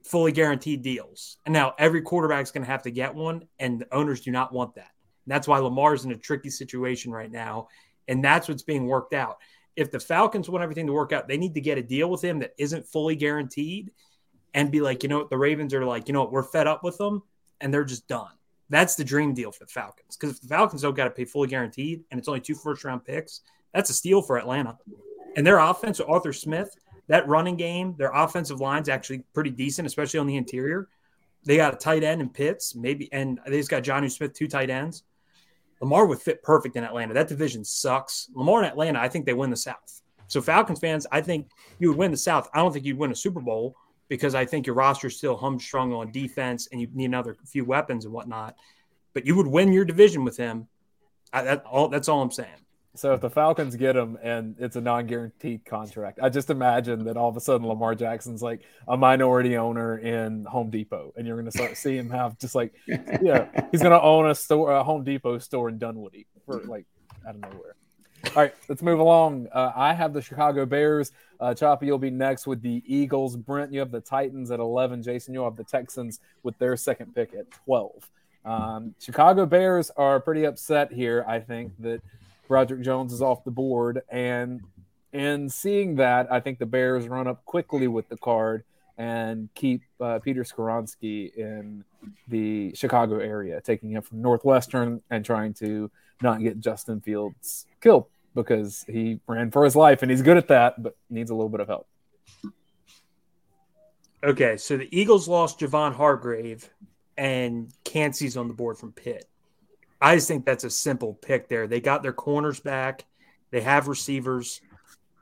fully guaranteed deals. And now every quarterback's going to have to get one, and the owners do not want that. And that's why Lamar's in a tricky situation right now. And that's what's being worked out. If the Falcons want everything to work out, they need to get a deal with him that isn't fully guaranteed and be like, you know what, the Ravens are like, you know what, we're fed up with them and they're just done. That's the dream deal for the Falcons. Because if the Falcons don't got to pay fully guaranteed and it's only two first round picks, that's a steal for Atlanta. And their offense, Arthur Smith, that running game, their offensive line's actually pretty decent, especially on the interior. They got a tight end in Pitts, maybe, and they just got Jonnu Smith, two tight ends. Lamar would fit perfect in Atlanta. That division sucks. Lamar in Atlanta, I think they win the South. So Falcons fans, I think you would win the South. I don't think you'd win a Super Bowl because I think your roster's still humstrung on defense and you need another few weapons and whatnot. But you would win your division with him. I, that all that's all I'm saying. So if the Falcons get him and it's a non-guaranteed contract, I just imagine that all of a sudden Lamar Jackson's like a minority owner in Home Depot, and you're going to start see him have just like, yeah, he's going to own a store, a Home Depot store in Dunwoody for like out of nowhere. All right, let's move along. Uh, I have the Chicago Bears. Uh, Choppy, you'll be next with the Eagles. Brent, you have the Titans at 11. Jason, you'll have the Texans with their second pick at 12. Um, Chicago Bears are pretty upset here. I think that Broderick Jones is off the board, and in seeing that, I think the Bears run up quickly with the card and keep uh, Peter Skoronski in the Chicago area, taking him from Northwestern and trying to not get Justin Fields killed because he ran for his life and he's good at that, but needs a little bit of help. Okay, so the Eagles lost Javon Hargrave and Kancey's on the board from Pitt. I just think that's a simple pick there. They got their corners back. They have receivers.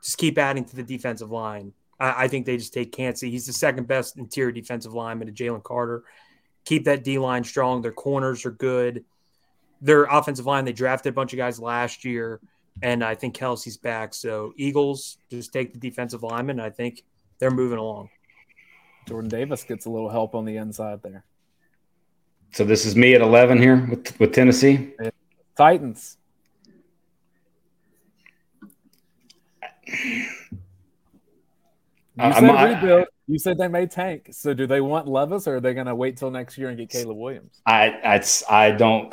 Just keep adding to the defensive line. I, I think they just take Cansey. He's the second best interior defensive lineman to Jalen Carter. Keep that D line strong. Their corners are good. their offensive line. They drafted a bunch of guys last year, and I think Kelce's back. So Eagles just take the defensive lineman. I think they're moving along. Jordan Davis gets a little help on the inside there. So this is me at 11 here with, with Tennessee. Titans. You uh, said I'm- rebuild. You said they may tank. So do they want Levis or are they going to wait till next year and get Caleb Williams? I I I don't.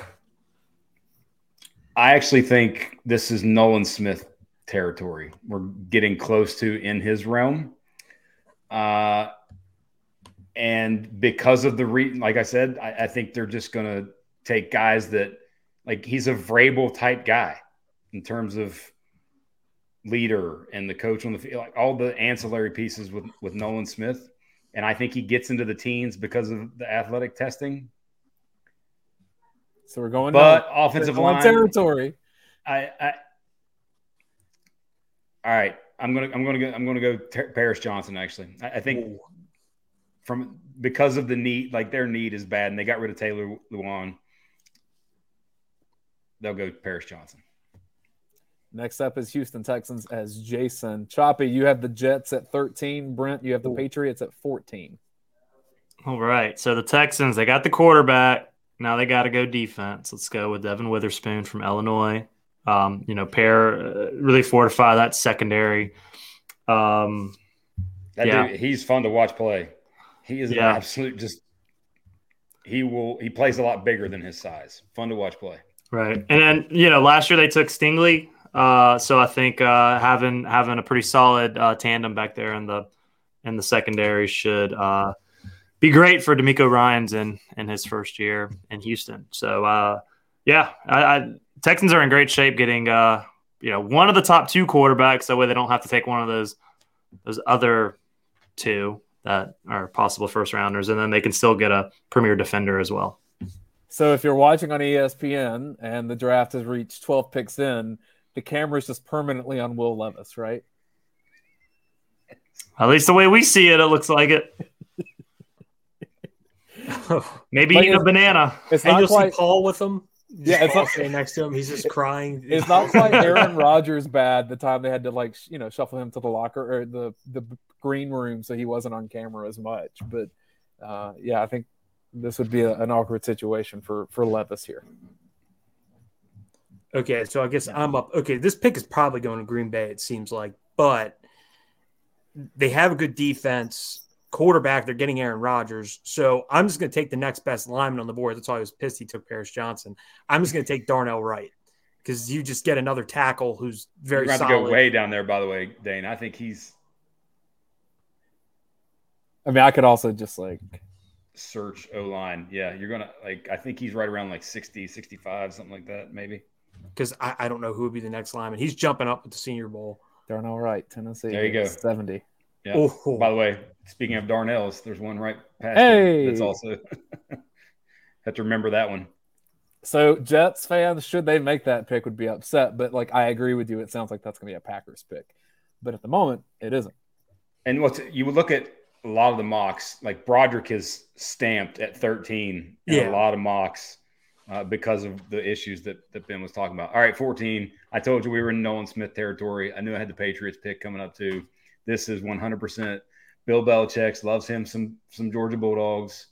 I actually think this is Nolan Smith territory. We're getting close to in his realm, uh, and because of the re, like I said, I, I think they're just going to take guys that like he's a Vrabel type guy in terms of leader and the coach on the field, like all the ancillary pieces with with Nolan Smith. And I think he gets into the teens because of the athletic testing. So we're going But no. offensive We're line, territory. I, I, all right. I'm gonna, I'm gonna go, I'm gonna go Ter- Paris Johnson. Actually, I, I think Ooh. from because of the need, like their need is bad, and they got rid of Taylor Lewan. They'll go Paris Johnson. Next up is Houston Texans as Jason. Choppy, you have the Jets at 13. Brent, you have the Ooh. Patriots at 14. All right. So the Texans, they got the quarterback. Now they got to go defense. Let's go with Devon Witherspoon from Illinois. Um, you know, pair uh, really fortify that secondary. Um, That Yeah. dude, he's fun to watch play. He is Yeah. an absolute just. He will. He plays a lot bigger than his size. Fun to watch play. right. And then, you know, last year they took Stingley. Uh, so I think uh, having having a pretty solid uh, tandem back there in the in the secondary should uh, be great for DeMeco Ryans in in his first year in Houston. So uh, yeah, I, I, Texans are in great shape getting uh, you know one of the top two quarterbacks. That way they don't have to take one of those those other two that are possible first rounders, and then they can still get a premier defender as well. So if you're watching on ESPN and the draft has reached 12 picks in, the camera's just permanently on Will Levis, right? At least the way we see it, it looks like it. Maybe Like eat a banana. It's and not you'll quite see Paul with him. Yeah, Yeah, it's Paul not- next to him. He's just crying. it's not quite Aaron Rodgers bad the time they had to like you know shuffle him to the locker or the the green room so he wasn't on camera as much. But uh, yeah, I think this would be a, an awkward situation for for Levis here. Okay, so I guess I'm up. Okay, this pick is probably going to Green Bay, it seems like, but they have a good defense. Quarterback, they're getting Aaron Rodgers. So I'm just going to take the next best lineman on the board. That's why I was pissed he took Paris Johnson. I'm just going to take Darnell Wright because you just get another tackle who's very You're going to go way down there, by the way, Dayne. I think he's I mean, I could also just like search O line. Yeah, you're gonna like. I think he's right around like 60, 65, something like that, maybe. because I, I don't know who would be the next lineman. He's jumping up with the Senior Bowl. Darnell Wright, Tennessee. There you go. 70. Yeah. Oh, By the way, speaking of Darnells, there's one right past Hey! That's also have to remember that one. So Jets fans, should they make that pick, would be upset. But like, I agree with you. It sounds like that's going to be a Packers pick. But at the moment, it isn't. And what's you would look at a lot of the mocks, like Broderick is stamped at 13 in Yeah. a lot of mocks uh, because of the issues that, that Ben was talking about. All right, 14. I told you we were in Nolan Smith territory. I knew I had the Patriots pick coming up too. This is 100% Bill Belichick loves him some some Georgia Bulldogs.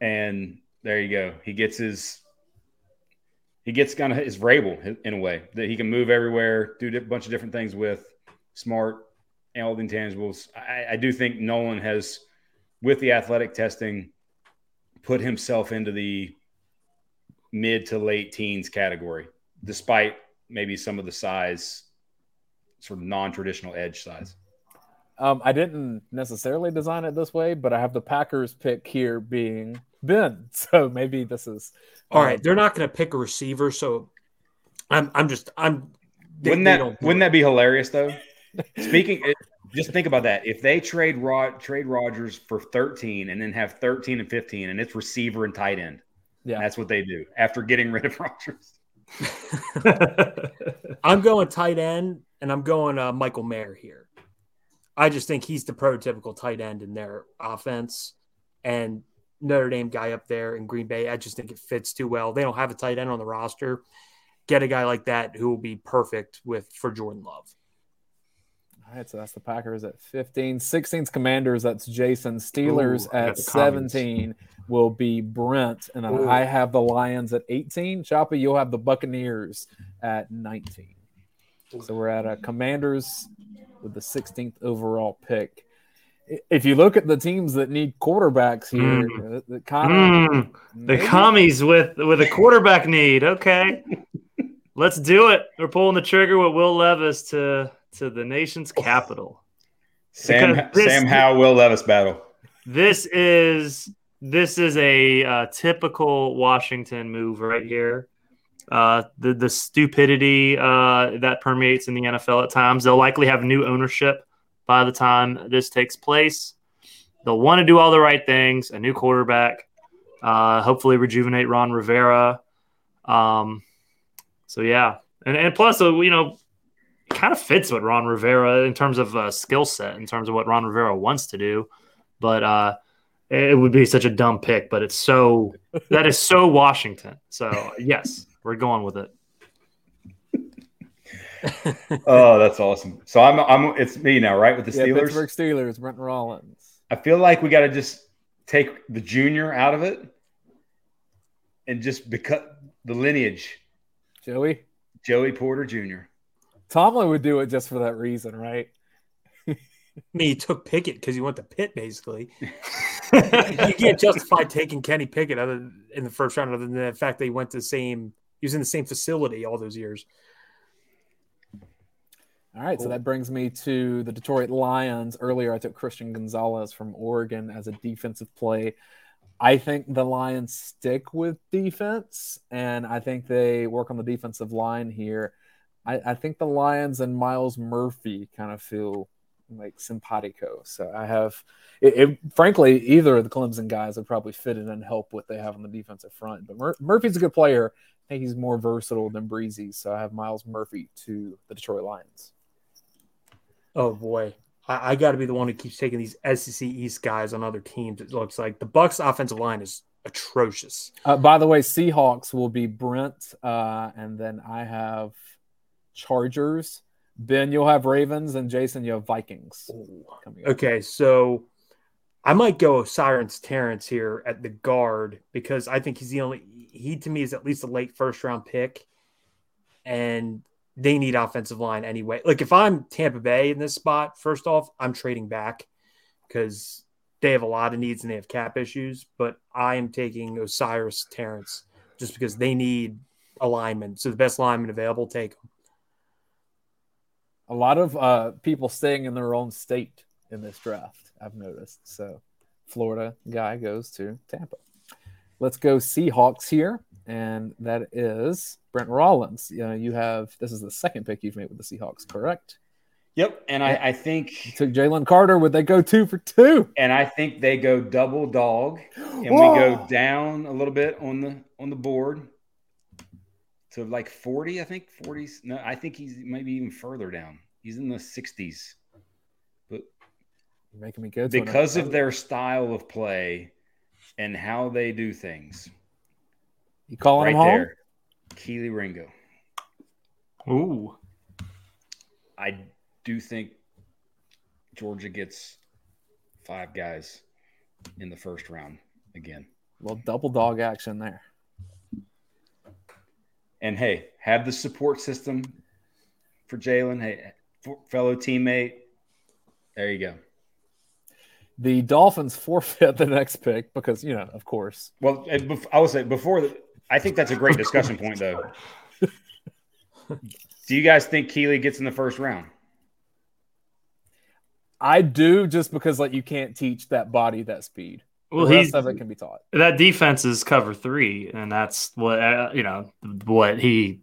And there you go. He gets his he gets kind of his Vrabel in a way that he can move everywhere, do a bunch of different things with. Smart, and all the intangibles. I, I do think Nolan has, with the athletic testing, put himself into the mid to late teens category, despite maybe some of the size, sort of non-traditional edge size. Um, I didn't necessarily design it this way, but I have the Packers pick here being Ben. So maybe this is all um, right. They're not going to pick a receiver, so I'm I'm just I'm. they- wouldn't they that don't wouldn't it. that be hilarious though? Speaking, just think about that. If they trade Rod trade Rodgers for 13 and then have 13 and 15, and it's receiver and tight end, Yeah. that's what they do after getting rid of Rodgers. I'm going tight end, and I'm going uh, Michael Mayer here. I just think he's the prototypical tight end in their offense, and Notre Dame guy up there in Green Bay. I just think it fits too well. They don't have a tight end on the roster. Get a guy like that who will be perfect with for Jordan Love. All right, so that's the Packers at 15. 16's Commanders, that's Jason. Steelers Ooh, at the Commies. 17 will be Brent. And then Ooh. I have the Lions at 18. Choppy, you'll have the Buccaneers at 19. So we're at a Commanders with the 16th overall pick. If you look at the teams that need quarterbacks here, Mm. the kind of Mm, the commies with with a quarterback need. Okay, let's do it. We're pulling the trigger with Will Levis to to the nation's capital. Sam Because this- Sam Howell Will Levis battle. This is this is a uh, typical Washington move right here. Uh, the the stupidity uh, that permeates in the NFL at times. They'll likely have new ownership by the time this takes place. They'll want to do all the right things. A new quarterback, uh, hopefully rejuvenate Ron Rivera. Um, so yeah, and and plus, uh, you know, it kind of fits with Ron Rivera in terms of uh, skill set, in terms of what Ron Rivera wants to do. But it would be such a dumb pick. But it's so that is so Washington. So yes, we're going with it. Oh, that's awesome. So I'm I'm it's me now, right? With the yeah, Steelers. Pittsburgh Steelers, Brent Rollins. I feel like we got to just take the junior out of it and just because the lineage, Joey? Joey Porter Jr. Tomlin would do it just for that reason, right? I mean, he took Pickett because he went to Pitt, basically. you can't justify taking Kenny Pickett other than, in the first round, other than the fact that he went to the same. He was in the same facility all those years. All right, so that brings me to the Detroit Lions. Earlier, I took Christian Gonzalez from Oregon as a defensive play. I think the Lions stick with defense, and I think they work on the defensive line here. I, I think the Lions and Myles Murphy kind of feel like simpatico. So I have, it, it, frankly, either of the Clemson guys would probably fit in and help what they have on the defensive front. But Mur- Murphy's a good player. I think he's more versatile than Bresee. So I have Myles Murphy to the Detroit Lions. Oh boy, I, I got to be the one who keeps taking these SEC East guys on other teams. It looks like the Bucs' offensive line is atrocious. Uh, by the way, Seahawks will be Brent, uh, and then I have Chargers. Ben, you'll have Ravens, and Jason, you have Vikings. Okay, so I might go Sirens Torrence here at the guard because I think he's the only he to me is at least a late first round pick, and they need offensive line anyway. Like if I'm Tampa Bay in this spot, first off, I'm trading back because they have a lot of needs and they have cap issues. But I am taking O'Cyrus Torrence just because they need a lineman. So the best lineman available, take them. A lot of uh, people staying in their own state in this draft, I've noticed. So, Florida guy goes to Tampa. Let's go Seahawks here, and that is Brent Rollins. You, know, you have this is the second pick you've made with the Seahawks, correct? Yep, and I, I You think took Jalen Carter. Would they go two for two? and I think they go double dog, and we go down a little bit on the on the board to like forty. I think forty. No, I think he's maybe even further down. He's in the sixties, You're making me go because of their style of play and how they do things, you calling right him home? there, Kelee Ringo. Ooh, I do think Georgia gets five guys in the first round again. Well, double dog action there. And hey, have the support system for Jalen. Hey, fellow teammate. There you go. The Dolphins forfeit the next pick because, you know, of course. Well, and bef- I would say before the, I think that's a great discussion point, though. Do you guys think Kelee gets in the first round? I do just because, like, you can't teach that body that speed. well, the rest he's of it can be taught. that defense is cover three, and that's what uh, you know what he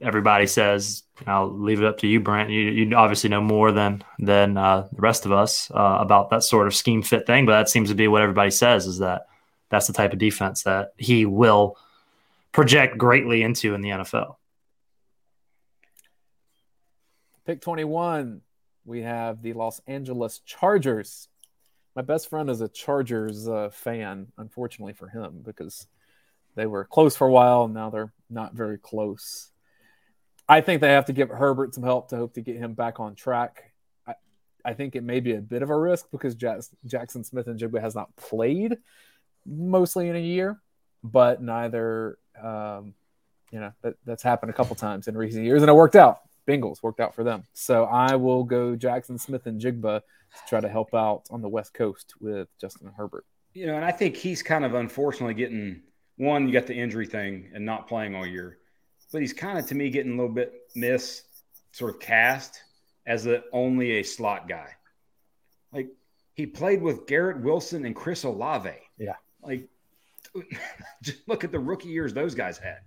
everybody says. I'll leave it up to you, Brent. You, you obviously know more than than uh, the rest of us uh, about that sort of scheme fit thing, but that seems to be what everybody says is that that's the type of defense that he will project greatly into in the NFL. Pick 21, we have the Los Angeles Chargers. my best friend is a Chargers uh, fan, unfortunately for him, because they were close for a while and now they're not very close. I think they have to give Herbert some help to hope to get him back on track. I, I think it may be a bit of a risk because Jaxon Smith-Njigba has not played mostly in a year, but neither, um, you know, that, that's happened a couple times in recent years and it worked out. Bengals worked out for them. So I will go Jaxon Smith-Njigba to try to help out on the West Coast with Justin Herbert. You know, and I think he's kind of unfortunately getting one, you got the injury thing and not playing all year but he's kind of to me getting a little bit miss sort of cast as a, only a slot guy. Like he played with Garrett Wilson and Chris Olave. Yeah. Like just look at the rookie years those guys had.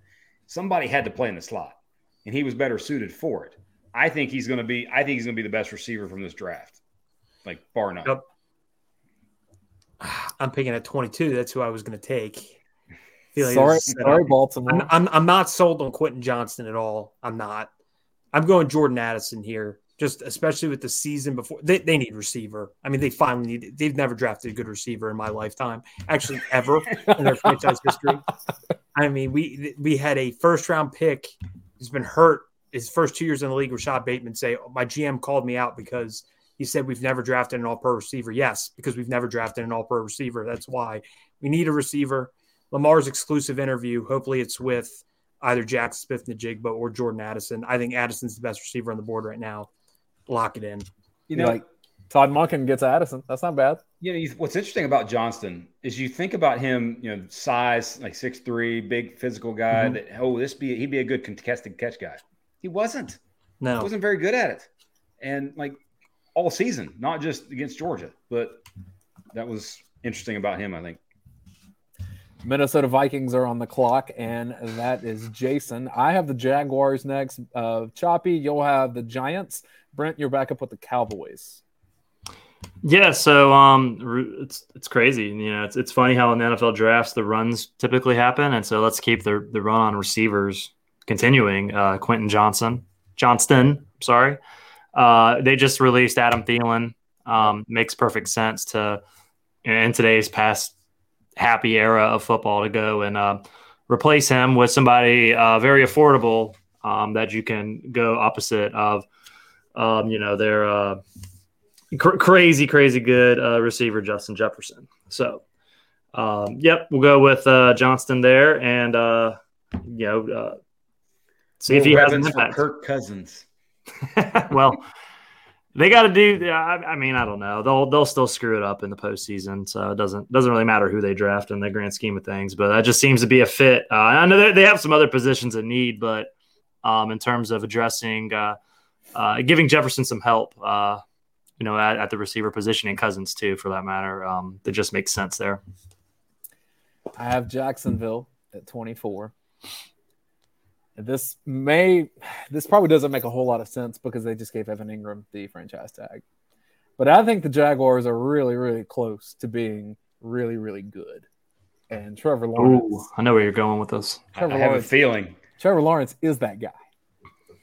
Somebody had to play in the slot, and he was better suited for it. I think he's going to be. I think he's going to be the best receiver from this draft, like bar none. Yep. I'm picking at 22. That's who I was going to take like sorry, sorry, Baltimore. I'm, I'm, I'm not sold on Quentin Johnston at all. I'm not. I'm going Jordan Addison here, just especially with the season before. They, they need receiver. I mean, they finally need. They've never drafted a good receiver in my lifetime, actually ever in their franchise history. I mean, we we had a first round pick. He's been hurt his first two years in the league. Rashod Bateman say, oh, "My GM called me out because." He said, We've never drafted an all pro receiver. Yes, because we've never drafted an all pro receiver. That's why we need a receiver. Lamar's exclusive interview. Hopefully, it's with either Jack Smith-Njigba or Jordan Addison. I think Addison's the best receiver on the board right now. Lock it in. You know, like Todd Monken gets Addison. That's not bad. You know, what's interesting about Johnston is you think about him, you know, size like six three, big physical guy. Mm-hmm. That oh, this be he'd be a good contested catch guy. He wasn't. No, he wasn't very good at it, and like all season, not just against Georgia, but that was interesting about him. I think. Minnesota Vikings are on the clock, and that is Jason. I have the Jaguars next. Uh, Choppy, you'll have the Giants. Brent, you're back up with the Cowboys. Yeah, so um, it's it's crazy. You know, it's it's funny how in the NFL drafts the runs typically happen, and so let's keep the the run on receivers continuing. Uh, Quentin Johnson, Johnston, sorry, uh, they just released Adam Thielen. Um, makes perfect sense to in today's past happy era of football to go and uh, replace him with somebody uh, very affordable um, that you can go opposite of, um, you know, their uh, cr- crazy, crazy good uh, receiver, Justin Jefferson. So, um, yep, we'll go with uh, Johnston there and, uh, you know, see if he has an impact. Kirk Cousins. well, they got to do. I, I, mean, I don't know. They'll they'll still screw it up in the postseason, so it doesn't doesn't really matter who they draft in the grand scheme of things. But that just seems to be a fit. Uh, I know they, have some other positions in need, but um, in terms of addressing, uh, uh, giving Jefferson some help, uh, you know, at, at, the receiver position and Cousins too, for that matter, um, that just makes sense there. I have Jacksonville at twenty four. This may, this probably doesn't make a whole lot of sense because they just gave Evan Engram the franchise tag. But I think the Jaguars are really, really close to being really, really good. And Trevor Lawrence. Ooh, I know where you're going with this. Trevor I have Lawrence, a feeling. Trevor Lawrence is that guy.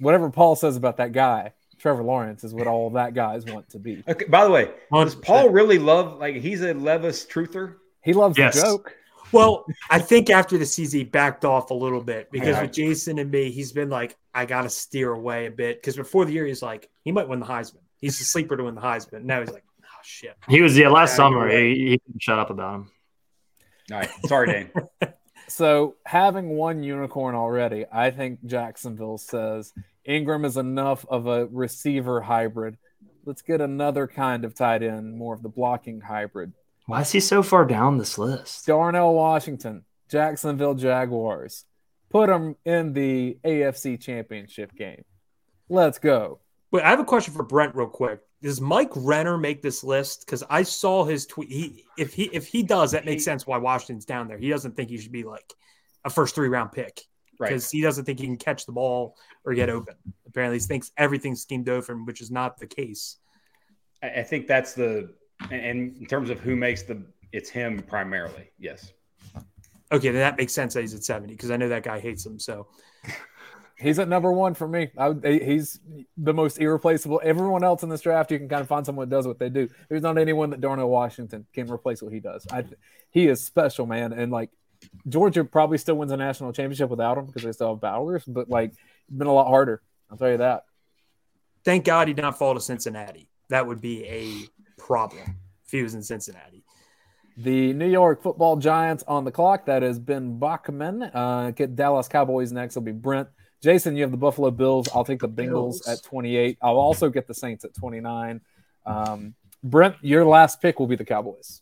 Whatever Paul says about that guy, Trevor Lawrence is what all that guys want to be. Okay. By the way, does Paul really love like he's a Levis truther? He loves yes. the joke. Well, I think after the season, he backed off a little bit because yeah. with Jason and me, he's been like, I got to steer away a bit. Because before the year, he's like, he might win the Heisman. He's a sleeper to win the Heisman. Now he's like, oh, shit. He was, yeah, last yeah, summer, he, he couldn't shut up about him. All right. Sorry, Dayne. so, having one unicorn already, I think Jacksonville says Engram is enough of a receiver hybrid. Let's get another kind of tight end, more of the blocking hybrid. Why is he so far down this list? Darnell Washington, Jacksonville Jaguars. Put him in the AFC Championship game. Let's go. Wait, I have a question for Brent, real quick. Does Mike Renner make this list? Because I saw his tweet. He, if he if he does, that makes sense why Washington's down there. He doesn't think he should be like a first three round pick because right. he doesn't think he can catch the ball or get open. Apparently, he thinks everything's schemed open, which is not the case. I think that's the and in terms of who makes the, it's him primarily. Yes. Okay, then that makes sense that he's at 70 because I know that guy hates him. So, he's at number one for me. I, he's the most irreplaceable. Everyone else in this draft, you can kind of find someone that does what they do. There's not anyone that Darnell Washington can replace what he does. I, he is special, man. And like Georgia probably still wins a national championship without him because they still have Bowers, but like it's been a lot harder. I'll tell you that. Thank God he did not fall to Cincinnati. That would be a problem if he was in Cincinnati. The New York Football Giants on the clock. That is Ben Bachmann. Uh, get Dallas Cowboys next. It'll be Brent. Jason, you have the Buffalo Bills. I'll take the Bengals Bills. at 28. I'll also get the Saints at 29. Um, Brent, your last pick will be the Cowboys.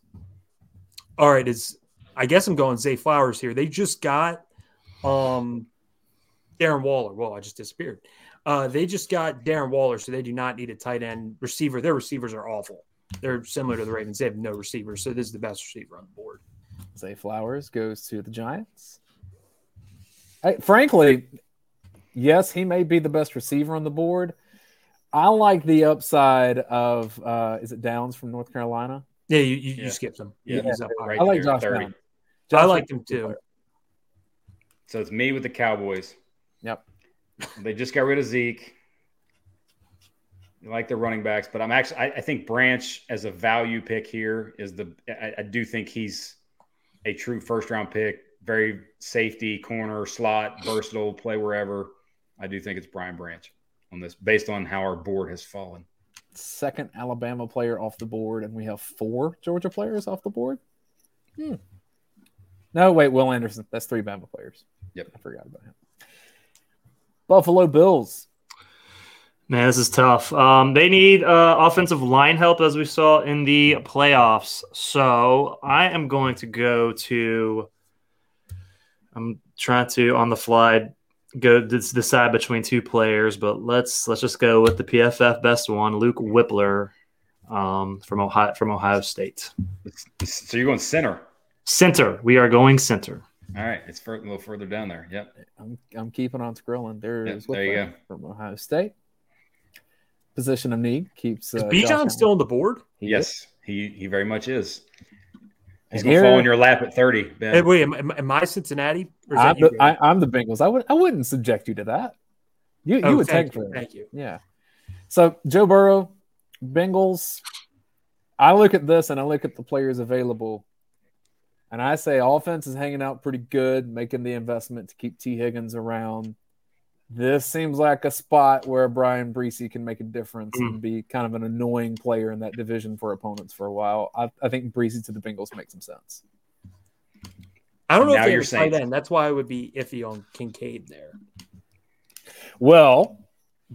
All right. Is I guess I'm going Zay Flowers here. They just got um, Darren Waller. Well, I just disappeared. Uh, they just got Darren Waller, so they do not need a tight end receiver. Their receivers are awful. They're similar to the Ravens. They have no receivers, so this is the best receiver on the board. Zay Flowers goes to the Giants. I, frankly, yes, he may be the best receiver on the board. I like the upside of uh, is it Downs from North Carolina? Yeah, you, you, yeah. you skipped him. Yeah, right I like Josh Downs. Josh I like him too. So it's me with the Cowboys. Yep. They just got rid of Zeke like the running backs, but I'm actually I, I, think Branch as a value pick here is the I, I, do think he's a true first round pick, very safety corner slot, versatile, play wherever. I do think it's Brian Branch on this based on how our board has fallen. Second Alabama player off the board, and we have four Georgia players off the board. Hmm. No, wait, Will Anderson. That's three Bama players. Yep, I forgot about him. Buffalo Bills Man, this is tough. Um, they need uh, offensive line help, as we saw in the playoffs. So I am going to go to. I'm trying to on the fly go decide between two players, but let's let's just go with the PFF best one, Luke Wypler, um, from Ohio from Ohio State. So you're going center. Center. We are going center. All right, it's a little further down there. Yep. I'm, I'm keeping on scrolling. There yep, there you go. from Ohio State position of need. Keeps uh, is Bijan still on the board? He yes, is. he he very much is. He's gonna fall in your lap at thirty. Ben. Hey, wait, am, am I Cincinnati? I'm the, I, am the Bengals. I would I wouldn't subject you to that. You oh, you would take for Thank you. Yeah. So Joe Burrow, Bengals. I look at this and I look at the players available, and I say offense is hanging out pretty good, making the investment to keep Tee Higgins around this seems like a spot where Bryan Bresee can make a difference mm. and be kind of an annoying player in that division for opponents for a while. I, I think Breesy to the Bengals makes some sense. I don't know now if you're saying that. That's why I would be iffy on Kincaid there. Well,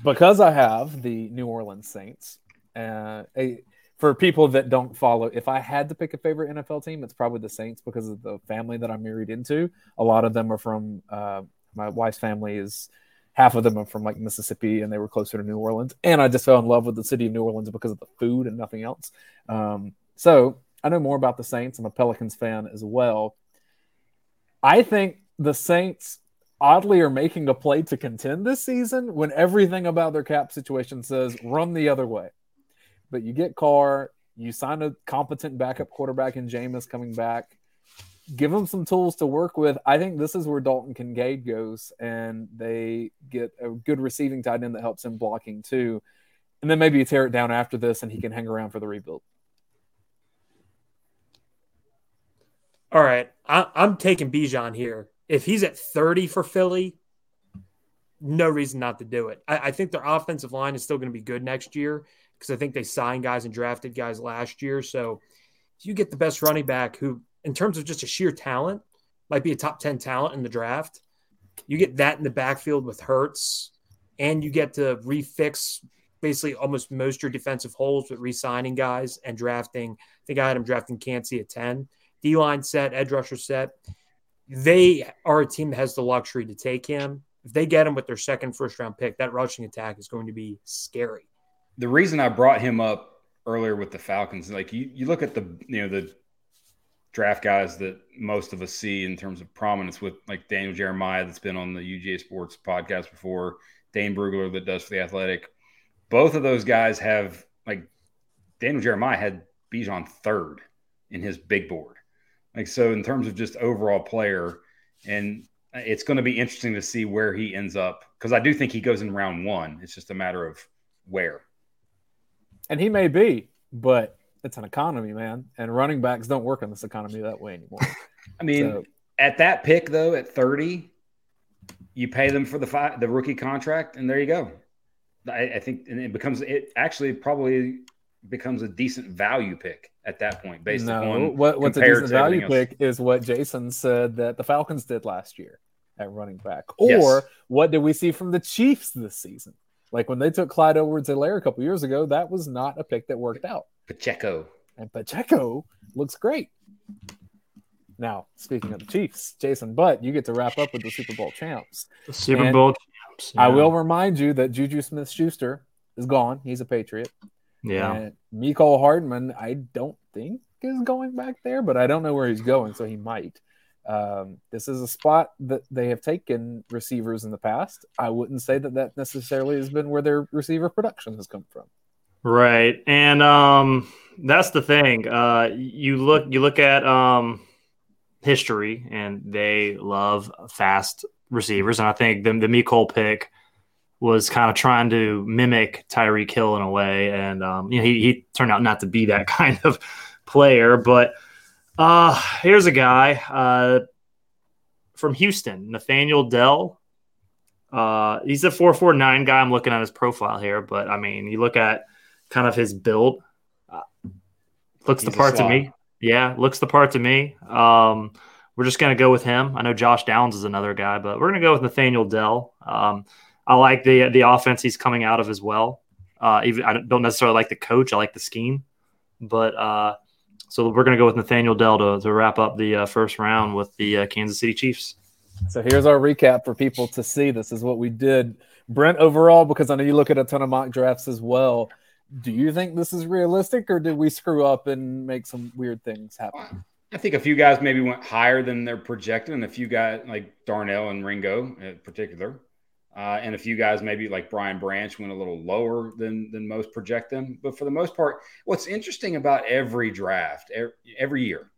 because I have the New Orleans Saints, uh, a, for people that don't follow, if I had to pick a favorite NFL team, it's probably the Saints because of the family that I'm married into. A lot of them are from uh, my wife's family is half of them are from like Mississippi and they were closer to New Orleans. And I just fell in love with the city of New Orleans because of the food and nothing else. Um, so I know more about the Saints. I'm a Pelicans fan as well. I think the Saints oddly are making a play to contend this season when everything about their cap situation says run the other way. But you get Carr, you sign a competent backup quarterback in Jameis coming back give them some tools to work with. I think this is where Dalton Kincaid goes, and they get a good receiving tight end that helps him blocking too. And then maybe you tear it down after this, and he can hang around for the rebuild. All right, I, am taking Bijan here. If he's at 30 for Philly, no reason not to do it. I, I think their offensive line is still going to be good next year because I think they signed guys and drafted guys last year. So if you get the best running back who in terms of just a sheer talent, might be a top 10 talent in the draft. You get that in the backfield with Hurts, and you get to refix basically almost most your defensive holes with re-signing guys and drafting. I think I had him drafting Kancey at 10. D line set, edge rusher set. They are a team that has the luxury to take him. If they get him with their second first round pick, that rushing attack is going to be scary. The reason I brought him up earlier with the Falcons, like you, you look at the you know the draft guys that most of us see in terms of prominence with like Daniel Jeremiah that's been on the UGA Sports podcast before, Dane Brugler that does for the Athletic. Both of those guys have like Daniel Jeremiah had Bijan third in his big board. Like so in terms of just overall player and it's going to be interesting to see where he ends up because I do think he goes in round one. It's just a matter of where. And he may be, but it's an economy, man. And running backs don't work in this economy that way anymore. I mean, so, at that pick though, at 30, you pay them for the five, the rookie contract, and there you go. I, I think and it becomes it actually probably becomes a decent value pick at that point based no, on what, what's a decent value pick is what Jason said that the Falcons did last year at running back. Or yes. what did we see from the Chiefs this season? Like when they took Clyde Edwards-Helaire a couple years ago, that was not a pick that worked out. Pacheco. And Pacheco looks great. Now, speaking of the Chiefs, Jason Butt, you get to wrap up with the Super Bowl champs. The Super and Bowl champs. Yeah. I will remind you that JuJu Smith-Schuster is gone. He's a Patriot. Yeah. And Mecole Hardman, I don't think is going back there, but I don't know where he's going, so he might. Um, this is a spot that they have taken receivers in the past. I wouldn't say that that necessarily has been where their receiver production has come from. Right, and um, that's the thing. Uh, you look, you look at um, history, and they love fast receivers, and I think the the Mecole pick was kind of trying to mimic Tyreek Hill in a way, and um, you know he, he turned out not to be that kind of player. But uh, here's a guy uh, from Houston, Nathaniel Dell. Uh, he's a four four nine guy. I'm looking at his profile here, but I mean, you look at kind of his build, uh, looks he's the part to me. Yeah, looks the part to me. Um, we're just gonna go with him. I know Josh Downs is another guy, but we're gonna go with Nathaniel Dell. Um, I like the the offense he's coming out of as well. Uh, even I don't necessarily like the coach. I like the scheme, but uh, so we're going to go with Nathaniel Dell to, to wrap up the uh, first round with the uh, Kansas City Chiefs. So here's our recap for people to see. This is what we did. Brent, overall, because I know you look at a ton of mock drafts as well. Do you think this is realistic, or did we screw up and make some weird things happen? I think a few guys maybe went higher than they're projected, and a few guys like Darnell and Ringo in particular uh, and a few guys maybe like Brian Branch went a little lower than than most project them. But for the most part, what's interesting about every draft every year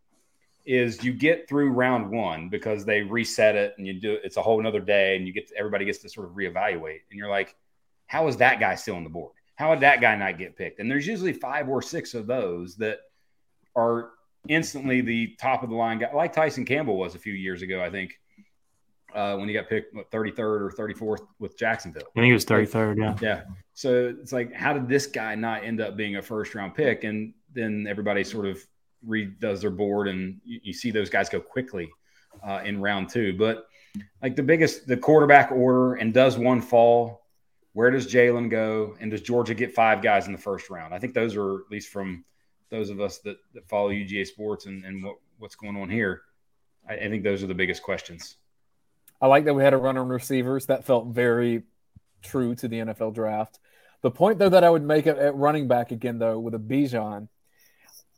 is you get through round one because they reset it and you do it's a whole another day and you get to, everybody gets to sort of reevaluate and you're like, how is that guy still on the board? How would that guy not get picked? And there's usually five or six of those that are instantly the top of the line guy, like Tyson Campbell was a few years ago, I think uh, when he got picked what, 33rd or 34th with Jacksonville. I think he was 33rd, yeah. Yeah. So it's like, how did this guy not end up being a first round pick? And then everybody sort of redoes their board and you, you see those guys go quickly uh, in round two. But like the biggest, the quarterback order and does one fall? Where does Jalen go? And does Georgia get five guys in the first round? I think those are at least from those of us that, that follow UGA sports and, and what, what's going on here. I, I think those are the biggest questions. I like that we had a run on receivers. That felt very true to the NFL draft. The point though that I would make at running back again though with a Bijan,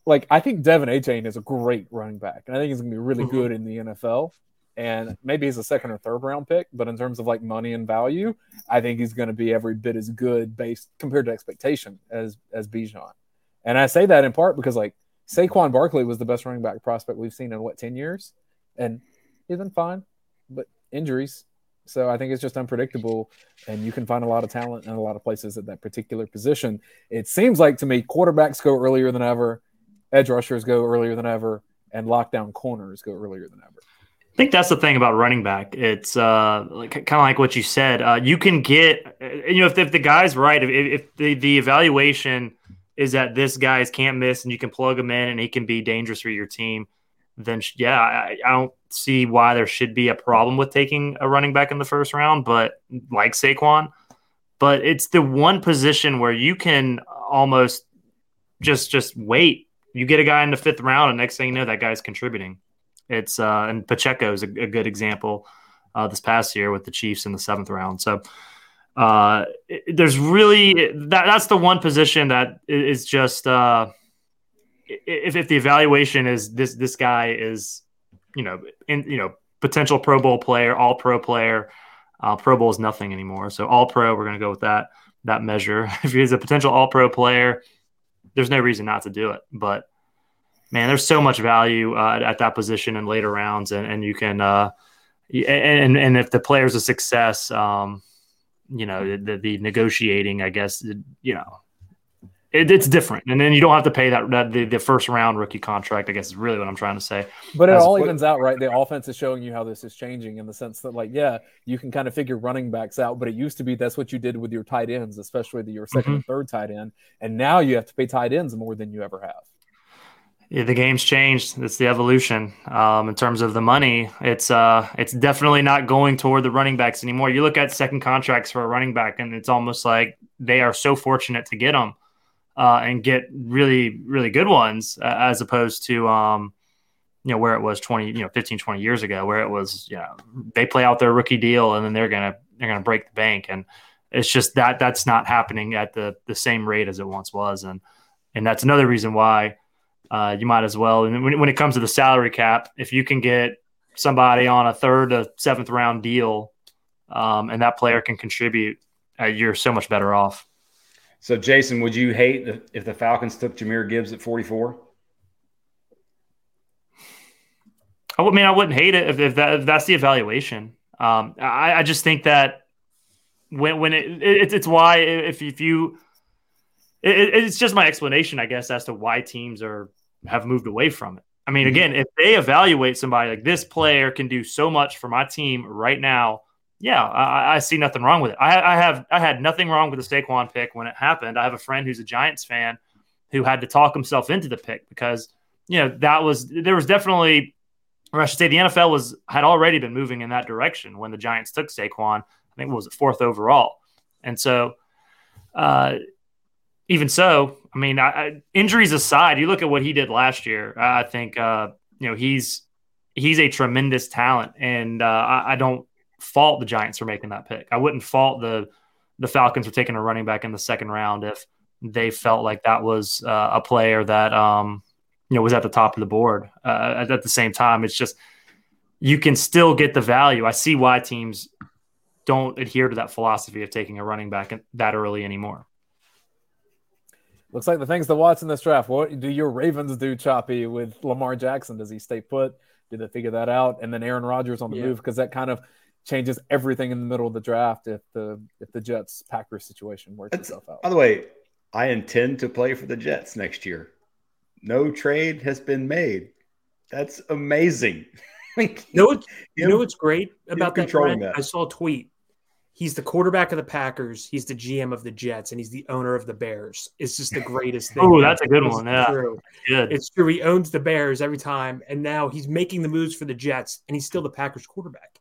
like I think De'Von Achane is a great running back, and I think he's gonna be really mm-hmm. good in the NFL. And maybe he's a second or third round pick, but in terms of like money and value, I think he's going to be every bit as good based compared to expectation as as Bijan. And I say that in part because like Saquon Barkley was the best running back prospect we've seen in what ten years, and he's been fine, but injuries. So I think it's just unpredictable, and you can find a lot of talent in a lot of places at that particular position. It seems like to me, quarterbacks go earlier than ever, edge rushers go earlier than ever, and lockdown corners go earlier than ever. I think that's the thing about running back. It's uh, like, kind of like what you said. Uh, you can get, you know, if, if the guy's right, if, if the, the evaluation is that this guy's can't miss and you can plug him in and he can be dangerous for your team, then yeah, I, I, don't see why there should be a problem with taking a running back in the first round, but like Saquon. But it's the one position where you can almost just just wait. You get a guy in the fifth round, and next thing you know, that guy's contributing. It's uh, and Pacheco is a, a good example uh, this past year with the Chiefs in the seventh round. So uh, there's really that that's the one position that is just uh, if, if the evaluation is this this guy is you know in you know potential Pro Bowl player, All Pro player, uh, Pro Bowl is nothing anymore. So All Pro, we're going to go with that that measure. If he's a potential All Pro player, there's no reason not to do it. But man, there's so much value uh, at, at, that position in later rounds, and, and you can uh, and and if the player's a success, um, you know, the, the negotiating, I guess, you know, it, it's different, and then you don't have to pay that, that the, the first round rookie contract. I guess is really what I'm trying to say. But it As, all evens out, right? The offense is showing you how this is changing in the sense that, like, yeah, you can kind of figure running backs out, but it used to be that's what you did with your tight ends, especially the, your 2nd mm-hmm. and third tight end, and now you have to pay tight ends more than you ever have. Yeah, the game's changed. It's the evolution. Um, in terms of the money, it's uh, it's definitely not going toward the running backs anymore. You look at second contracts for a running back, and it's almost like they are so fortunate to get them uh, and get really, really good ones uh, as opposed to, um, you know, where it was 20, you know, 15, 20 years ago, where it was, you know, they play out their rookie deal and then they're to, they're to break the bank. And it's just that that's not happening at the, the same rate as it once was. And, and that's another reason why uh, you might as well. And when, when it comes to the salary cap, if you can get somebody on a third to seventh round deal um, and that player can contribute, uh, you're so much better off. So, Jason, would you hate if the Falcons took Jahmyr Gibbs at 44? I mean, I wouldn't hate it if, if, that, if that's the evaluation. Um, I, I, just think that when when it, it it's why if if you it, it's just my explanation, I guess, as to why teams are have moved away from it. I mean, mm-hmm. again, if they evaluate somebody like this player can do so much for my team right now, yeah, I, I, see nothing wrong with it. I, I, have I had nothing wrong with the Saquon pick when it happened. I have a friend who's a Giants fan who had to talk himself into the pick because you know that was there was definitely, or I should say, the NFL was had already been moving in that direction when the Giants took Saquon. I think it was fourth overall, and so uh, even so, I mean, I, injuries aside, you look at what he did last year. I think uh, you know he's he's a tremendous talent, and uh, I, I don't fault the Giants for making that pick. I wouldn't fault the the Falcons for taking a running back in the second round if they felt like that was uh, a player that um, you know was at the top of the board. Uh, at, at the same time, it's just you can still get the value. I see why teams don't adhere to that philosophy of taking a running back that early anymore. Looks like the things to watch in this draft. What do your Ravens do, Choppy, with Lamar Jackson? Does he stay put? Did they figure that out? And then Aaron Rodgers on the yeah. move because that kind of changes everything in the middle of the draft if the if the Jets Packers situation works That's, itself out. By the way, I intend to play for the Jets next year. No trade has been made. That's amazing. you know, what, you know what's great about that, that? I saw a tweet. He's the quarterback of the Packers. He's the GM of the Jets, and he's the owner of the Bears. It's just the greatest thing. oh, that's a good it's one. Yeah, true. Good. It's true. He owns the Bears every time, and now he's making the moves for the Jets, and he's still the Packers quarterback.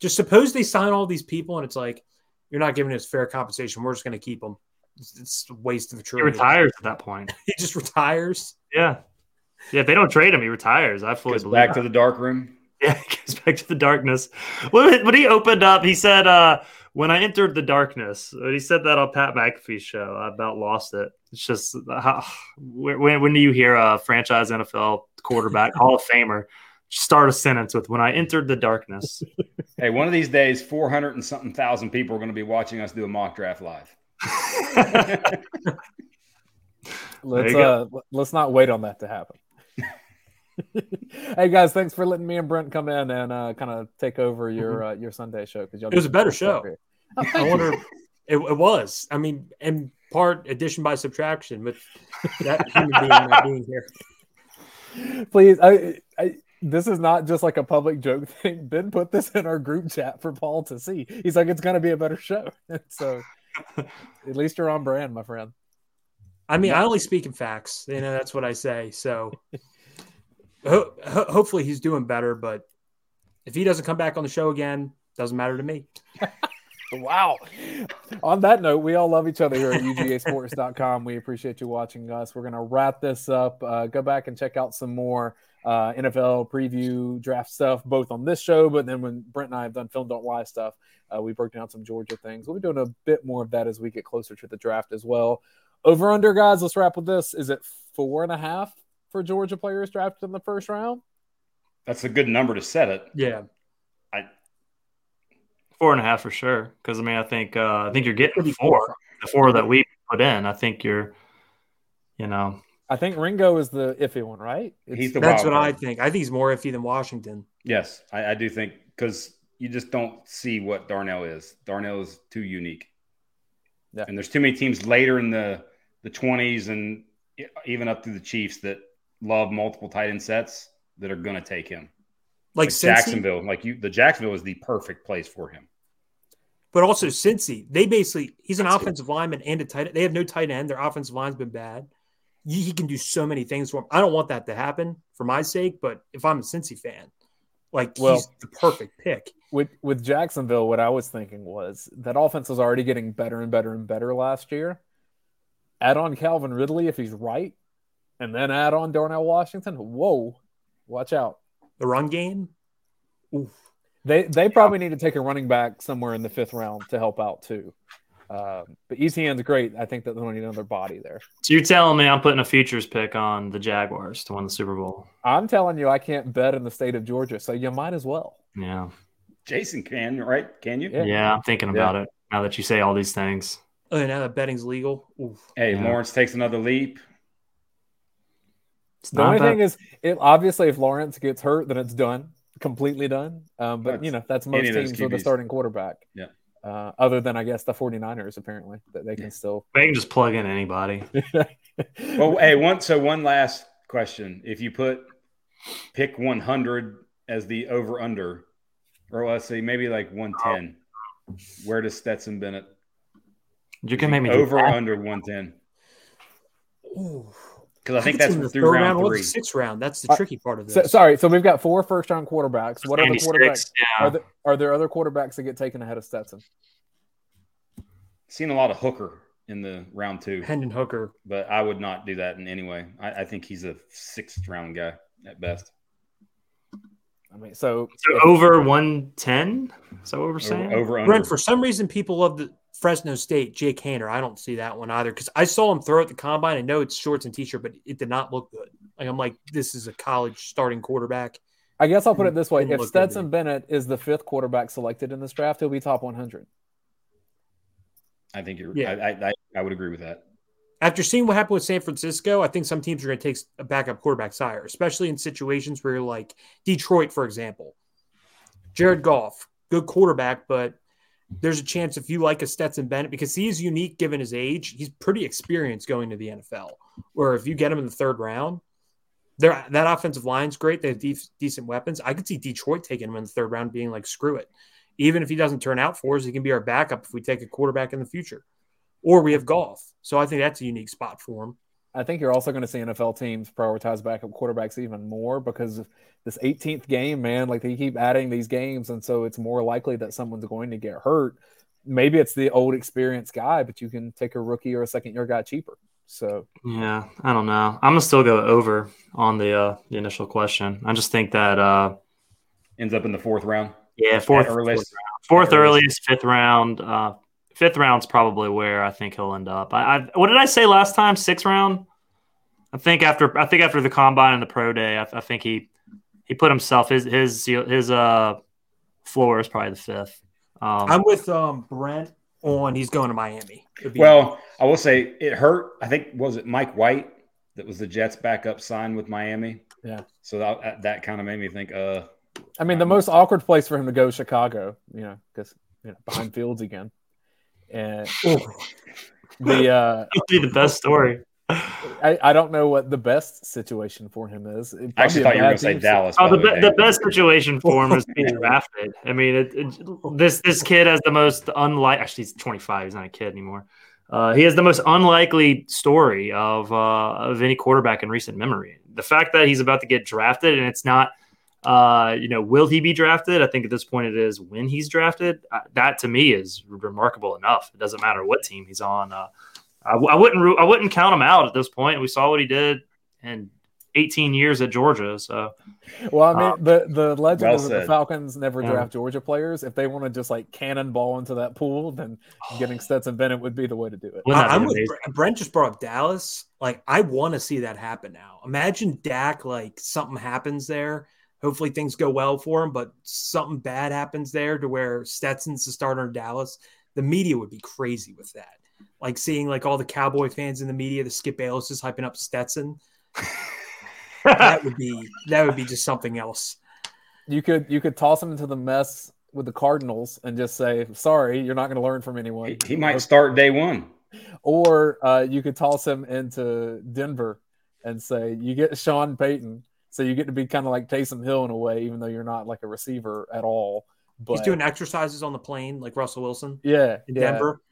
Just suppose they sign all these people and it's like, you're not giving us fair compensation. We're just going to keep them. It's, it's, a waste of trade. He retires at that point. he just retires. Yeah. Yeah. If they don't trade him, he retires. I fully goes back that. to the dark room. Yeah. Goes back to the darkness. When, when he opened up, he said, uh, when I entered the darkness, uh, he said that on Pat McAfee's show. I about lost it. It's just how, when, when do you hear a franchise NFL quarterback, Hall of Famer, start a sentence with when I entered the darkness. hey, one of these days, 400 and something thousand people are going to be watching us do a mock draft live. let's uh, let's not wait on that to happen. hey guys, thanks for letting me and Brent come in and uh, kind of take over your mm-hmm. uh, your Sunday show because it was a better show. I wonder, it, it, was. I mean, in part addition by subtraction with that human being not being here. Please, I, I this is not just like a public joke thing. Ben put this in our group chat for Paul to see. He's like, it's going to be a better show. so at least you're on brand, my friend. I mean, I only speak in facts. You know, that's what I say. So ho- ho- hopefully he's doing better. But if he doesn't come back on the show again, doesn't matter to me. wow. On that note, we all love each other here at UGAsports.com. We appreciate you watching us. We're going to wrap this up. Uh, go back and check out some more uh, NFL preview draft stuff, both on this show, but then when Brent and I have done Film Don't Lie stuff, uh, we broke down some Georgia things. We'll be doing a bit more of that as we get closer to the draft as well. Over under, guys, let's wrap with this. Is it four and a half for Georgia players drafted in the first round? That's a good number to set it. Yeah. I four and a half for sure. Because I mean, I think uh, I think you're getting four. The four that we put in, I think you're, you know, I think Ringo is the iffy one, right? It's, he's the that's what card. I think. I think he's more iffy than Washington. Yes, I, I do think because you just don't see what Darnell is. Darnell is too unique. Yeah. And there's too many teams later in the the 20s and even up through the Chiefs that love multiple tight end sets that are going to take him. Like, Like Cincy, Jacksonville, like you, the Jacksonville is the perfect place for him. but also Cincy. They basically he's an That's good. offensive lineman and a tight. End. They have no tight end. Their offensive line's been bad. He can do so many things for him. I don't want that to happen for my sake, but if I'm a Cincy fan, like Well- he's the perfect pick. with with Jacksonville, what I was thinking was that offense was already getting better and better and better last year. Add on Calvin Ridley if he's right, and then add on Darnell Washington. Whoa, watch out! The run game. Oof. They they probably need to take a running back somewhere in the fifth round to help out too. Um, but ETN's great. I think that they don't need another body there. So you're telling me I'm putting a futures pick on the Jaguars to win the Super Bowl? I'm telling you, I can't bet in the state of Georgia, so you might as well. Yeah, Jason can, right? Can you? Yeah. yeah. I'm thinking about it now that you say all these things. Oh, now that betting's legal. Oof. Hey, Yeah. Lawrence takes another leap. It's The only that- thing is, it obviously if Lawrence gets hurt, then it's done, completely done. Um, but That's- you know that's most teams with a starting quarterback. Yeah. Uh, other than I guess the 49ers apparently that they can Yeah. still. they can just plug in anybody. Well, hey, one so one last question: If you put pick 100 as the over under, or let's say maybe like 110, where does Stetson Bennett You can make me over or that. under 110? Ooh. Because I think could see that's the through third round or three. the sixth round. That's the Uh, tricky part of this. So, sorry, so we've got four first round quarterbacks. What other 96, quarterbacks Yeah. are there? Are there other quarterbacks that get taken ahead of Stetson? Seen a lot of Hooker in the round two, Hendon Hooker. but I would not do that in any way. I, I think he's a sixth round guy at best. I mean, so, So over 110? Is that what we're saying? Over, over under. Brent, for some reason, people love the Fresno State, Jake Haener. I don't see that one either because I saw him throw at the combine. I know it's shorts and t-shirt, but it did not look good. Like I'm like, this is a college starting quarterback. I guess I'll put it this way: if look good, Stetson Bennett is the fifth quarterback selected in this draft, he'll be top 100. I think you're. Yeah. I, I, I, I would agree with that. After seeing what happened with San Francisco, I think some teams are going to take a backup quarterback higher, especially in situations where you're like Detroit, for example. Jared Goff, good quarterback, but there's a chance if you like a Stetson Bennett because he is unique given his age. He's pretty experienced going to the NFL. Where if you get him in the third round, there that offensive line's great. They have decent weapons. I could see Detroit taking him in the third round, being like, screw it. Even if he doesn't turn out for us, he can be our backup if we take a quarterback in the future. Or we have Goff. So I think that's a unique spot for him. I think you're also going to see NFL teams prioritize backup quarterbacks even more because of this 18th game, man. Like they keep adding these games, and so it's more likely that someone's going to get hurt. Maybe it's the old experienced guy, but you can take a rookie or a second year guy cheaper. So Yeah, I don't know. I'm gonna still go over on the uh, the initial question. I just think that uh, Ends up in the fourth round. yeah, fourth, At fourth, earliest. fourth earliest. earliest, fifth round, uh, fifth round's probably where I think he'll end up. I, I what did I say last time? Sixth round. I think after I think after the combine and the pro day, I, I think he he put himself his his his uh floor is probably the fifth. Um, I'm with um, Brent on he's going to Miami. It'd Well, I will say it hurt. I think was it Mike White that was the Jets' backup sign with Miami. Yeah. So that that kind of made me think. Uh, I mean, the most awkward place for him to go is Chicago, you know, because you know behind Fields again. And the uh, that'd be the best story. I, I don't know what the best situation for him is. It'd I actually thought you were going to say. Dallas. Oh, the, be- the best situation for him is being drafted. I mean, it, it, this this kid has the most unlike. Actually, he's 25. He's not a kid anymore. Uh, he has the most unlikely story of uh, of any quarterback in recent memory. The fact that he's about to get drafted and it's not, uh, you know, will he be drafted? I think at this point it is when he's drafted. Uh, that to me is remarkable enough. It doesn't matter what team he's on. Uh, I, w- I wouldn't ru- I wouldn't count him out at this point. We saw what he did in 18 years at Georgia. So Well, I mean, Um, the the legend well is that the. Falcons never Yeah. draft Georgia players. If they want to just like cannonball into that pool, then getting Stetson Bennett would be the way to do it. wouldn't I'm with? Brent. Brent just brought up Dallas. Like, I want to see that happen now. Imagine Dak, like, something happens there. Hopefully, things go well for him, but something bad happens there to where Stetson's the starter in Dallas. The media would be crazy with that. Like, seeing, like, all the Cowboy fans in the media, the Skip Bayless is hyping up Stetson. that would be that would be just something else. You could you could toss him into the mess with the Cardinals and just say, "Sorry, you're not going to learn from anyone." He, he might start day one. Or uh, you could toss him into Denver and say, "You get Sean Payton, so you get to be kind of like Taysom Hill in a way, even though you're not like a receiver at all." But He's doing exercises on the plane like Russell Wilson yeah, in yeah, Denver.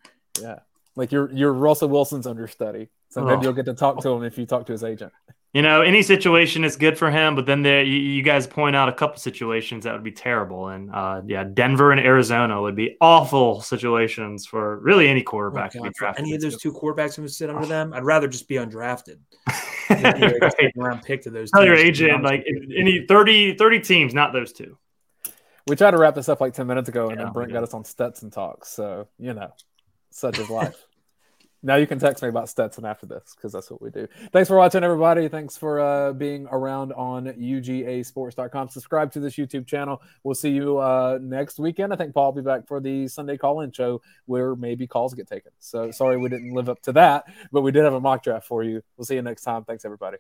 yeah. Like you're you're Russell Wilson's understudy, so Oh. maybe you'll get to talk to him if you talk to his agent. You know, any situation is good for him, but then there you, you guys point out a couple situations that would be terrible, and uh, yeah, Denver and Arizona would be awful situations for really any Oh, quarterback to be drafted. any of those two quarterbacks who sit under them, I'd rather just be undrafted. Than Right. round pick to those. Tell your teams, to be agent honest like any 30, 30 teams, not those two. We tried to wrap this up like ten minutes ago, and Yeah, then Brent got us on Stetson talks. So you know, such is life. Now you can text me about Stetson after this because that's what we do. Thanks for watching, everybody. Thanks for uh, being around on UGASports.com. Subscribe to this YouTube channel. We'll see you uh, next weekend. I think Paul will be back for the Sunday call-in show where maybe calls get taken. So sorry we didn't live up to that, but we did have a mock draft for you. We'll see you next time. Thanks, everybody.